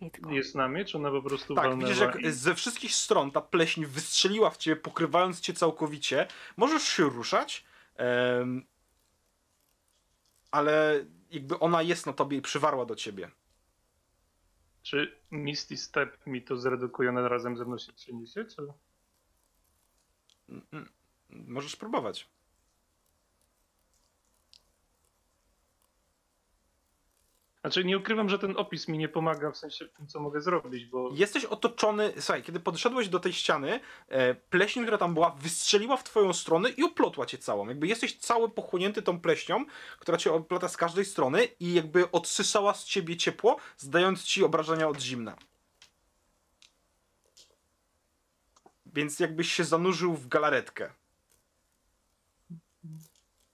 Nitko. jest na mnie, czy ona po prostu Tak, walnęła widzisz jak i- ze wszystkich stron ta pleśń wystrzeliła w ciebie, pokrywając cię całkowicie. Możesz się ruszać, em, ale jakby ona jest na tobie i przywarła do ciebie. Czy Misty Step mi to zredukuje, ona razem ze mną się przeniesie, czy... Mm, mm. Możesz próbować. Znaczy nie ukrywam, że ten opis mi nie pomaga w sensie w tym, co mogę zrobić, bo Jesteś otoczony. Słuchaj, kiedy podszedłeś do tej ściany, e, pleśń, która tam była, wystrzeliła w twoją stronę i oplotła cię całą. Jakby jesteś cały pochłonięty tą pleśnią, która cię oplata z każdej strony i jakby odsysała z ciebie ciepło, zdając ci obrażenia od zimna. Więc jakbyś się zanurzył w galaretkę.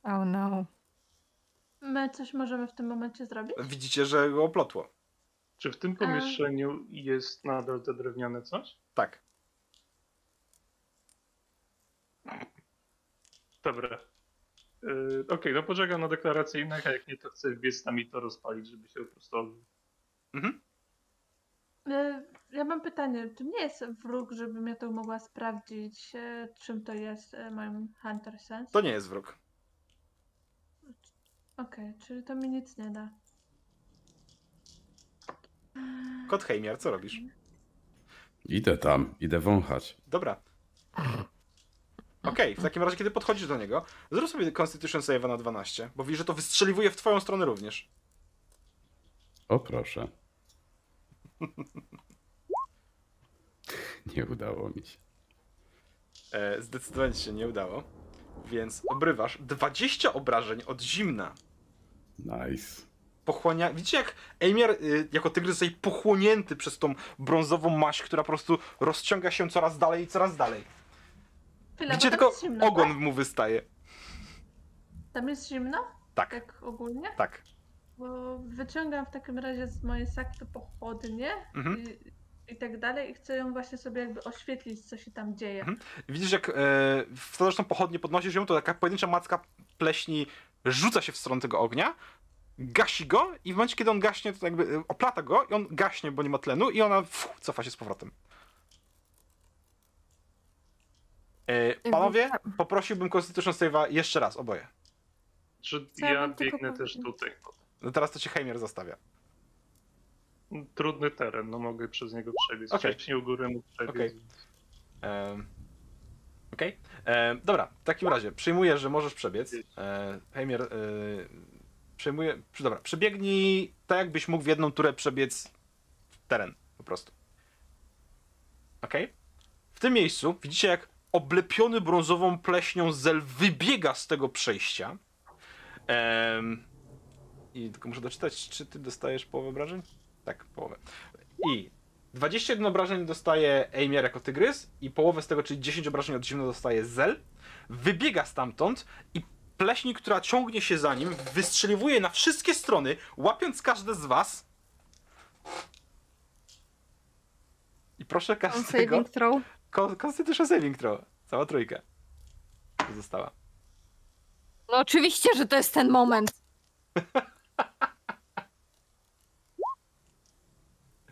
Oh no. My coś możemy w tym momencie zrobić? Widzicie, że go oplotło. czy w tym pomieszczeniu jest nadal te drewniane coś? Tak. Dobra. Yy, Okej, no poczekam na deklarację innych, a jak nie, to chcę wbiec tam i to rozpalić, żeby się po prostu odbił. Mhm. E, Ja mam pytanie, czy nie jest wróg, żebym ja to mogła sprawdzić, e, czym to jest e, moim Hunter Sense? To nie jest wróg. Okej, czyli to mi nic nie da. Kot Heimiar, co robisz? Idę tam, idę wąchać. Dobra. Okej, w takim razie, kiedy podchodzisz do niego, zrób sobie Constitution Save na 12, bo widzisz, że to wystrzeliwuje w twoją stronę również. O proszę. Nie udało mi się. E, zdecydowanie ci się nie udało. Więc obrywasz 20 obrażeń od zimna. Nice. Pochłania... Widzicie, jak Eimiar y, jako tygrys zostaje pochłonięty przez tą brązową maść, która po prostu rozciąga się coraz dalej i coraz dalej. Chwila, Widzicie, tylko zimno, ogon tak? mu wystaje. Tam jest zimno? Tak, Tak ogólnie? tak. Bo wyciągam w takim razie z mojej sakwy pochodnie Mhm. i, i tak dalej i chcę ją właśnie sobie jakby oświetlić, co się tam dzieje. Mhm. Widzisz, jak e, w to zresztą pochodnie podnosisz ją, to taka pojedyncza macka pleśni rzuca się w stronę tego ognia, gasi go i w momencie, kiedy on gaśnie, to jakby e, oplata go i on gaśnie, bo nie ma tlenu i ona fu, cofa się z powrotem. E, panowie, poprosiłbym Constitution Save'a jeszcze raz, oboje. Czy ja biegnę też tutaj? No teraz to cię Heimier zostawia. Trudny teren, no mogę przez niego przebiec. Okej. Wcześniej u góry mógł przebiec. Okej. Em, Okej. Em, Dobra, w takim razie przyjmuję, że możesz przebiec. E, e, przyjmuję. przy- Dobra, przebiegnij tak, jakbyś mógł w jedną turę przebiec teren po prostu. Okej? W tym miejscu widzicie, jak oblepiony brązową pleśnią zel wybiega z tego przejścia. I tylko muszę doczytać, czy ty dostajesz połowę obrażeń? Tak, połowę. I 21 obrażeń dostaje Eimier jako tygrys i połowę z tego, czyli 10 obrażeń od zimna dostaje Zel. Wybiega stamtąd i pleśni, która ciągnie się za nim, wystrzeliwuje na wszystkie strony, łapiąc każde z was. I proszę każdego... saving throw. Constitution Saving Throw. Cała trójka. Została. No oczywiście, że to jest ten moment.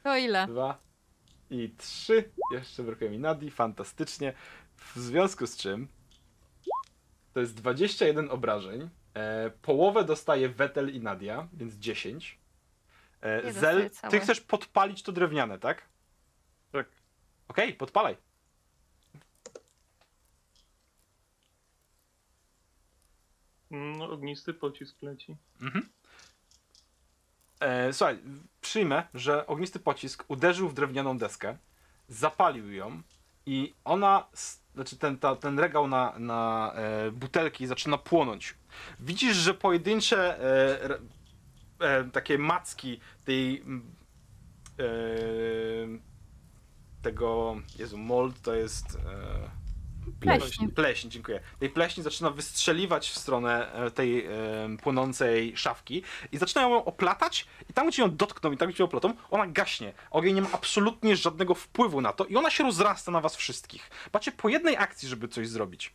To ile? Dwa i trzy. Jeszcze brakuje mi Nadi. Fantastycznie. W związku z czym to jest 21 obrażeń. E, połowę dostaje Wetel i Nadia, więc 10. E, Zel, ty chcesz podpalić to drewniane, tak? Tak. Okej, podpalaj. No, ognisty pocisk leci. Mhm. E, słuchaj, przyjmę, że ognisty pocisk uderzył w drewnianą deskę, zapalił ją i ona, znaczy ten, ta, ten regał na, na e, butelki zaczyna płonąć. Widzisz, że pojedyncze e, e, takie macki tej e, tego, Jezu, mold to jest... Pleśń. Pleśń, dziękuję. Tej pleśni zaczyna wystrzeliwać w stronę e, tej e, płonącej szafki i zaczynają ją oplatać i tam, gdzie ją dotkną i tam, gdzie ją oplotą, ona gaśnie. Ogień nie ma absolutnie żadnego wpływu na to i ona się rozrasta na was wszystkich. Macie po jednej akcji, żeby coś zrobić.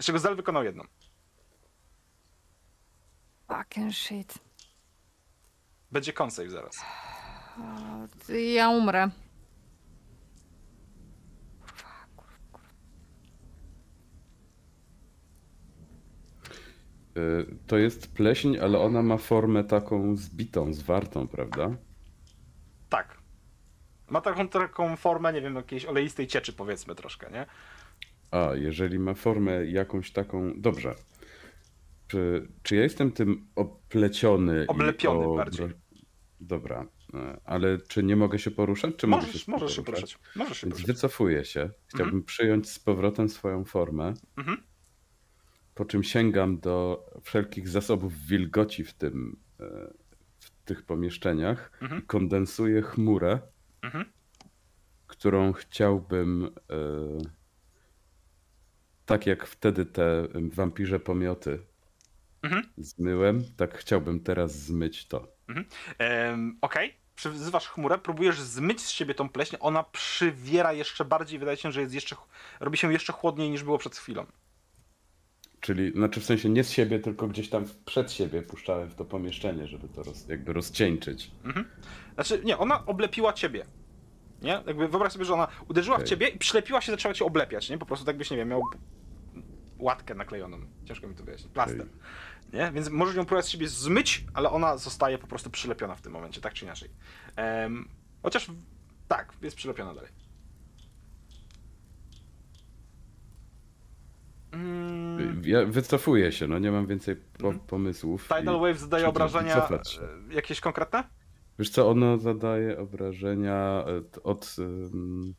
Z czego Zel wykonał jedną. Fucking shit. Będzie konsave zaraz. Ja umrę. To jest pleśń, ale ona ma formę taką zbitą, zwartą, prawda? Tak. Ma taką, taką formę, nie wiem, jakiejś oleistej cieczy powiedzmy troszkę, nie? A, jeżeli ma formę jakąś taką. Dobrze. Czy, czy ja jestem tym opleciony? Oblepiony o- bardziej. Dobra. e, Ale czy nie mogę się poruszać? Czy mogę Możesz, się możesz się poruszać. Możesz się Więc poruszać. wycofuję się. Chciałbym przyjąć z powrotem swoją formę. Mhm. Po czym sięgam do wszelkich zasobów wilgoci w tym, e, w tych pomieszczeniach Mhm. i kondensuję chmurę, Mhm. którą chciałbym e, tak jak wtedy te wampirze pomioty Mhm. zmyłem, tak chciałbym teraz zmyć to. Em, Okej, przyzywasz chmurę, próbujesz zmyć z siebie tą pleśń, ona przywiera jeszcze bardziej, wydaje się, że jest jeszcze, robi się jeszcze chłodniej niż było przed chwilą. Czyli, znaczy w sensie nie z siebie, tylko gdzieś tam przed siebie puszczałem w to pomieszczenie, żeby to roz, jakby rozcieńczyć. Znaczy, nie, ona oblepiła ciebie. Nie? Jakby wyobraź sobie, że ona uderzyła w Okej. ciebie i przylepiła się, zaczęła cię oblepiać, nie? Po prostu tak byś, nie wiem, miał łatkę naklejoną. Ciężko mi to wyjaśnić. Plaster. Nie? Więc możesz ją próbować z siebie zmyć, ale ona zostaje po prostu przylepiona w tym momencie, tak czy inaczej. Em, chociaż w- tak, jest przylepiona dalej. Mm, Ja wycofuję się, no nie mam więcej po, Mhm. pomysłów. Tidal Wave zadaje obrażenia e, jakieś konkretne? Wiesz co, ono zadaje obrażenia e, t- od um,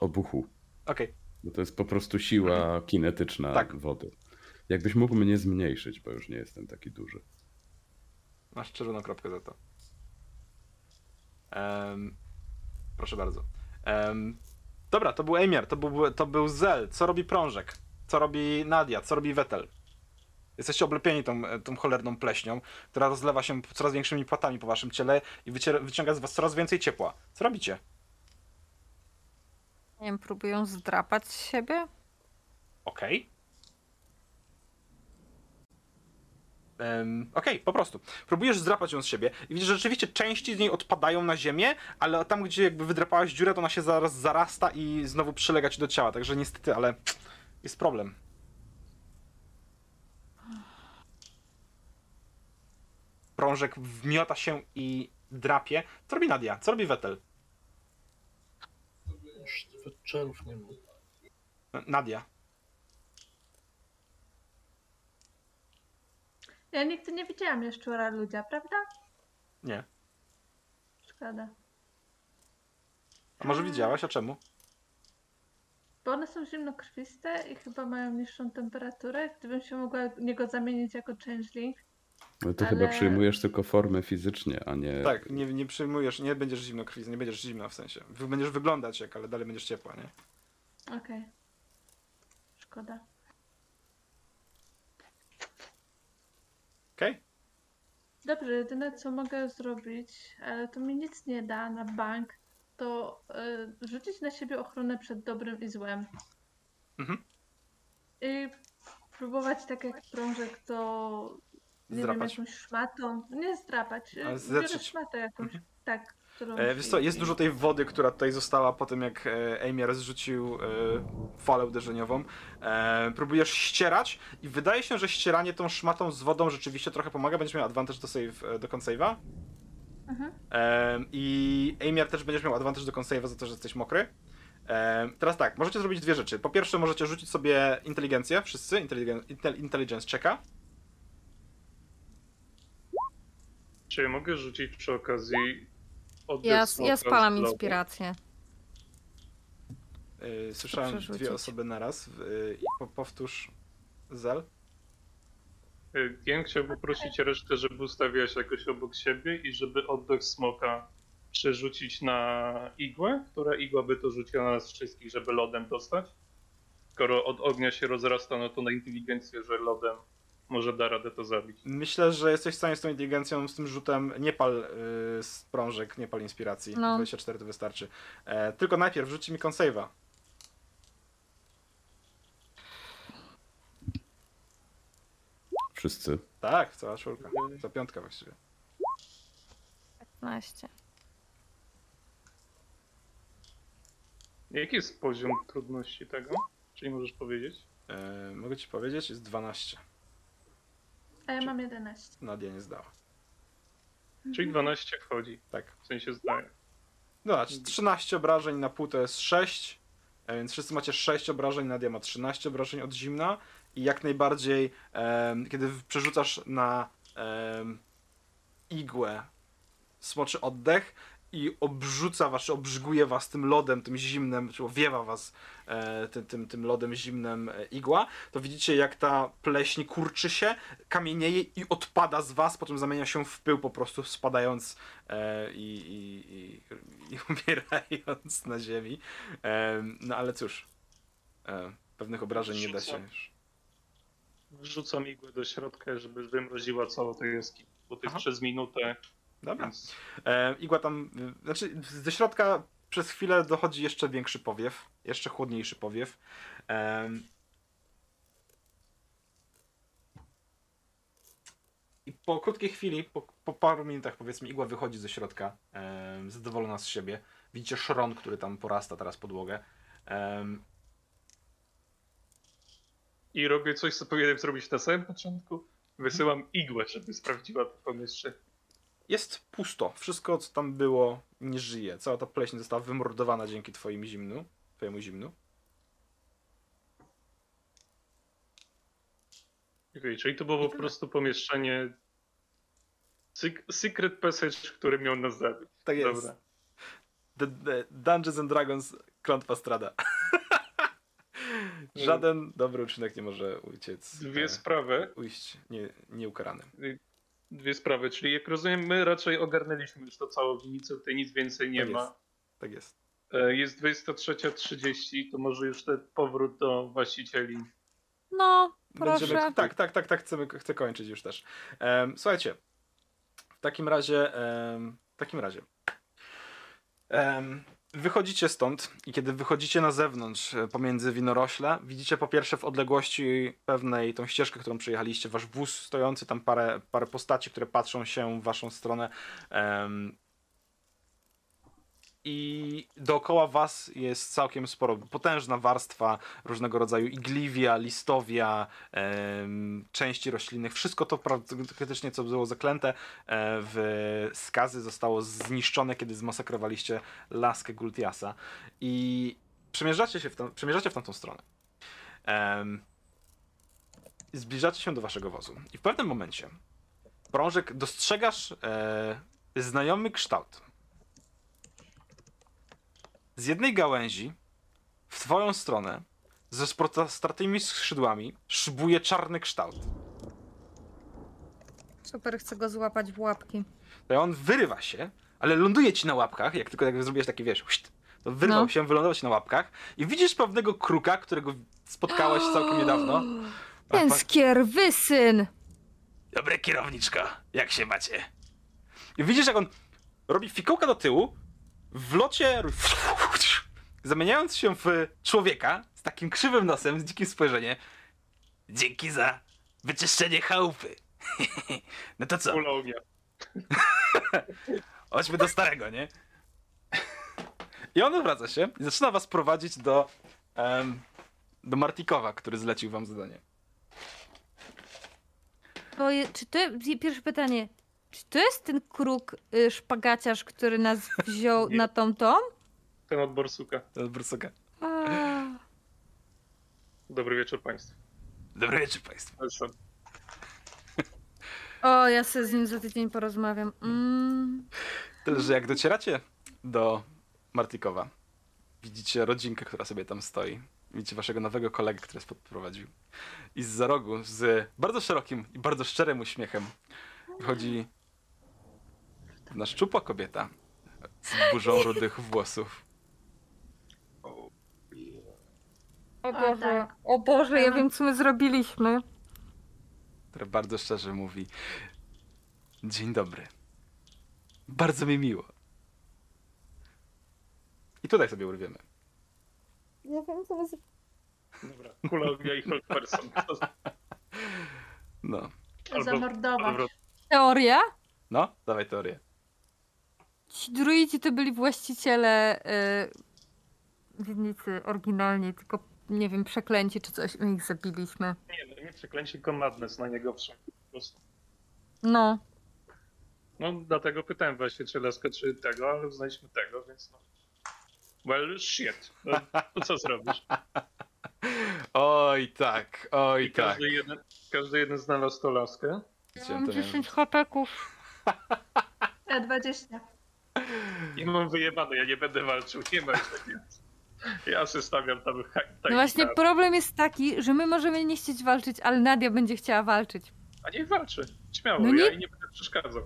obuchu. Okej, Bo to jest po prostu siła kinetyczna Tak. wody. Jakbyś mógł mnie zmniejszyć, bo już nie jestem taki duży. masz czerwoną kropkę za to. Em, proszę bardzo. Em, dobra, to był Emir, to był, to był Zel. Co robi Prążek? Co robi Nadia? Co robi Wetel? Jesteście oblepieni tą, tą cholerną pleśnią, która rozlewa się coraz większymi płatami po waszym ciele i wyciera, wyciąga z was coraz więcej ciepła. Co robicie? Nie wiem, próbują zdrapać z siebie? Okej. Em, Okej, po prostu. Próbujesz zdrapać ją z siebie i widzisz, że rzeczywiście części z niej odpadają na ziemię, ale tam, gdzie jakby wydrapałaś dziurę, to ona się zaraz zarasta i znowu przylega ci do ciała, także niestety, ale jest problem. Prążek wmiota się i drapie. Co robi Nadia? Co robi Wetel? Już nie mam. Nadia. Ja nigdy nie widziałam jaszczura ludzia, prawda? Nie. Szkoda. A może widziałaś? A czemu? Bo one są zimnokrwiste i chyba mają niższą temperaturę. Gdybym się mogła niego zamienić jako changeling, No to Ale- chyba przyjmujesz tylko formę fizycznie, a nie. Tak, nie, nie przyjmujesz, nie będziesz zimnokrwisty, nie będziesz zimna w sensie. Będziesz wyglądać jak, ale dalej będziesz ciepła, nie? okej. Szkoda. Okej? Dobrze, jedyne co mogę zrobić, ale to mi nic nie da na bank, to y, rzucić na siebie ochronę przed dobrym i złem. Mhm. I próbować tak jak prążek to nie Zdrapać. wiem, jakąś szmatą. Nie zdrapać. Biorę szmatę jakąś. Tak. Którą E, wiesz co, jest dużo tej wody, która tutaj została po tym, jak e, Amiar zrzucił e, falę uderzeniową. E, próbujesz ścierać i wydaje się, że ścieranie tą szmatą z wodą rzeczywiście trochę pomaga. Będziesz miał advantage do, save, e, do save'a. Mhm. E, I Amiar też będziesz miał advantage do save'a za to, że jesteś mokry. E, teraz tak, możecie zrobić dwie rzeczy. Po pierwsze, możecie rzucić sobie inteligencję, wszyscy, inteligen, intel, intelligence checka. Czy ja mogę rzucić przy okazji oddech Ja, ja spalam inspirację. E, słyszałem dwie osoby naraz. Po, powtórz, Zel. Ja chciałbym poprosić resztę, żeby ustawiła się jakoś obok siebie i żeby oddech smoka przerzucić na igłę, która igła by to rzuciła na nas wszystkich, żeby lodem dostać. Skoro od ognia się rozrasta, no to na inteligencję, że lodem może da radę to zabić. Myślę, że jesteś w stanie z tą inteligencją, z tym rzutem nie pal y, sprążek, nie pal inspiracji. No. 24 to wystarczy. E, tylko najpierw rzuci mi consave'a. Wszyscy. Tak, cała czwórka. Za piątka właściwie. 15. Jaki jest poziom trudności tego? Czyli możesz powiedzieć? E, mogę ci powiedzieć, jest 12. A ja mam 11. Nadia nie zdała. Czyli 12 wchodzi, Tak. w sensie zdaje. No, znaczy 13 obrażeń na pół to jest 6. E, więc wszyscy macie 6 obrażeń, Nadia ma 13 obrażeń od zimna. I jak najbardziej, kiedy przerzucasz na igłę smoczy oddech i obrzuca was, czy obrzyguje was tym lodem, tym zimnem, czy owiewa was e, tym, tym, tym lodem zimnem e, igła, to widzicie jak ta pleśń kurczy się, kamienieje i odpada z was, potem zamienia się w pył po prostu spadając e, i, i, i, i umierając na ziemi. E, no ale cóż, e, pewnych obrażeń nie da się już. Wrzucam igłę do środka, żeby wymroziła całą tę jaskinię, bo to jest Aha. przez minutę, Dobra. E, igła tam, znaczy ze środka przez chwilę dochodzi jeszcze większy powiew, jeszcze chłodniejszy powiew. Em, I po krótkiej chwili, po, po paru minutach powiedzmy, igła wychodzi ze środka, em, zadowolona z siebie. Widzicie szron, który tam porasta teraz podłogę. Em, i robię coś, co powinienem zrobić na samym początku. Wysyłam igłę, żeby sprawdziła to pomieszczenie. Jest pusto. Wszystko, co tam było, nie żyje. Cała ta pleśń została wymordowana dzięki twoim zimnu, twojemu zimnu. Okej, czyli to było po prostu pomieszczenie sec- Secret Passage, który miał nas zabić. Tak jest. Dobra. The, the Dungeons and Dragons klątwa strada. Żaden dobry uczynek nie może uciec. Dwie e, sprawy. ujść nie, nieukarany. Dwie sprawy, czyli jak rozumiem, my raczej ogarnęliśmy już to całą winnicę, tutaj nic więcej nie Tak ma. jest. Tak jest. E, Jest 23.30, to może już ten powrót do właścicieli. No, proszę. Będziemy, tak, tak, tak, tak, chcemy, chcę kończyć już też. Em, słuchajcie, w takim razie, em, w takim razie, em, wychodzicie stąd i kiedy wychodzicie na zewnątrz e, pomiędzy winorośle, widzicie po pierwsze w odległości pewnej tą ścieżkę, którą przejechaliście, wasz wóz stojący, tam parę, parę postaci, które patrzą się w waszą stronę. em, i dookoła was jest całkiem sporo, potężna warstwa różnego rodzaju igliwia, listowia, części roślinnych. Wszystko to praktycznie, co było zaklęte e, w skazy, zostało zniszczone, kiedy zmasakrowaliście laskę Gultiasa. I przemierzacie się w, tam, przemierzacie w tamtą stronę. Em, zbliżacie się do waszego wozu. I w pewnym momencie, Brążek, dostrzegasz e, znajomy kształt. Z jednej gałęzi w twoją stronę ze sprostratymi skrzydłami szybuje czarny kształt. Super, chcę go złapać w łapki. To on wyrywa się, ale ląduje ci na łapkach, jak tylko jak zrobiłeś takie, wiesz, huśt, to wyrwał No. się, wylądował ci na łapkach i widzisz pewnego kruka, którego spotkałeś całkiem niedawno. Ten skierwysyn! Dobre kierowniczko, jak się macie? I widzisz, jak on robi fikołka do tyłu, w locie, zamieniając się w człowieka z takim krzywym nosem, z dzikim spojrzeniem. Dzięki za wyczyszczenie chałupy. No to co? Kula ognia. Chodźmy do starego, nie? I on odwraca się i zaczyna was prowadzić do, em, do Martikowa, który zlecił wam zadanie. To je, czy to, pierwsze pytanie, czy to jest ten kruk y, szpagaciarz, który nas wziął Nie. na tą tą? Ten od Borsuka. To jest Brusuka. A, Dobry wieczór Państwu. Dobry wieczór Państwu. Zresztą O, ja sobie z nim za tydzień porozmawiam. Mm. Tyle, że jak docieracie do Martikowa, widzicie rodzinkę, która sobie tam stoi. Widzicie waszego nowego kolegę, który was podprowadził. I z za rogu, z bardzo szerokim i bardzo szczerym uśmiechem, wychodzi pewna szczupła kobieta z burzą rudych włosów. O O, Boże, tak. o Boże, ja mam- wiem co my zrobiliśmy. która bardzo szczerze mówi: Dzień dobry. Bardzo mi miło. I tutaj sobie urwiemy. Ja wiem co my Dobra. Kula ognia i. No. Albo- Zamordować. albo- Teoria? No, dawaj teorię. Ci druidzi to byli właściciele y, winnicy oryginalnie, tylko nie wiem, przeklęci czy coś, my ich zabiliśmy. Nie, no nie przeklęcie, tylko madness na niego wszedł. Po prostu. No. No dlatego pytałem właśnie, czy Leska, czy tego, ale uznaliśmy tego, więc no. Well, shit. No, to co zrobisz? Oj tak, oj I tak. każdy, jeden, każdy jeden znalazł tą laskę. Ja mam 10 hapeków. Ja 20. I mam wyjebane, ja nie będę walczył, nie ma już takiego. Ja se stawiam tam ha- No właśnie problem jest taki, że my możemy nie chcieć walczyć, ale Nadia będzie chciała walczyć. A niech walczy. Śmiało, No ja nie- jej nie będę przeszkadzał.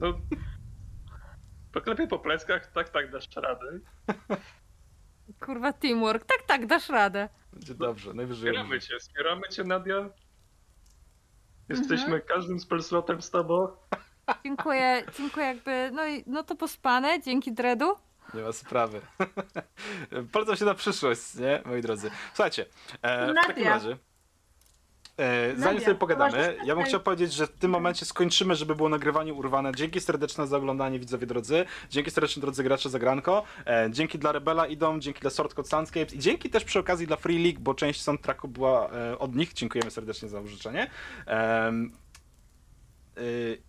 No. Poklepię po pleckach, tak, tak, dasz radę. Kurwa teamwork. Tak, tak, dasz radę. Będzie dobrze, najwyżej. Wspieramy cię, wspieramy cię, Nadia. Jesteśmy każdym spellslotem z tobą. Dziękuję, dziękuję jakby, no i no to pospane, dzięki Dredu. Nie ma sprawy. Polecam się na przyszłość, nie, moi drodzy. Słuchajcie, e, w takim razie. E, zanim sobie pogadamy, ja bym chciał powiedzieć, że w tym momencie skończymy, żeby było nagrywanie urwane. Dzięki serdeczne za oglądanie, widzowie drodzy. Dzięki serdeczne, drodzy gracze, za granko. E, dzięki dla Rebela idą, dzięki dla Sword Code Soundscapes i dzięki też przy okazji dla Free League, bo część soundtracku była e, od nich. Dziękujemy serdecznie za użyczenie.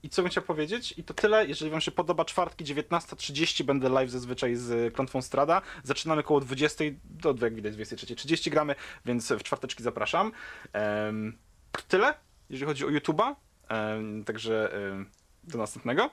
I co bym chciał powiedzieć? I to tyle. Jeżeli Wam się podoba, czwartki 19.30 będę live zazwyczaj z Klątwą Strada. Zaczynamy koło 20 do jak widać 23.30 gramy, więc w czwarteczki zapraszam. Tyle, jeżeli chodzi o YouTube'a. Także do następnego.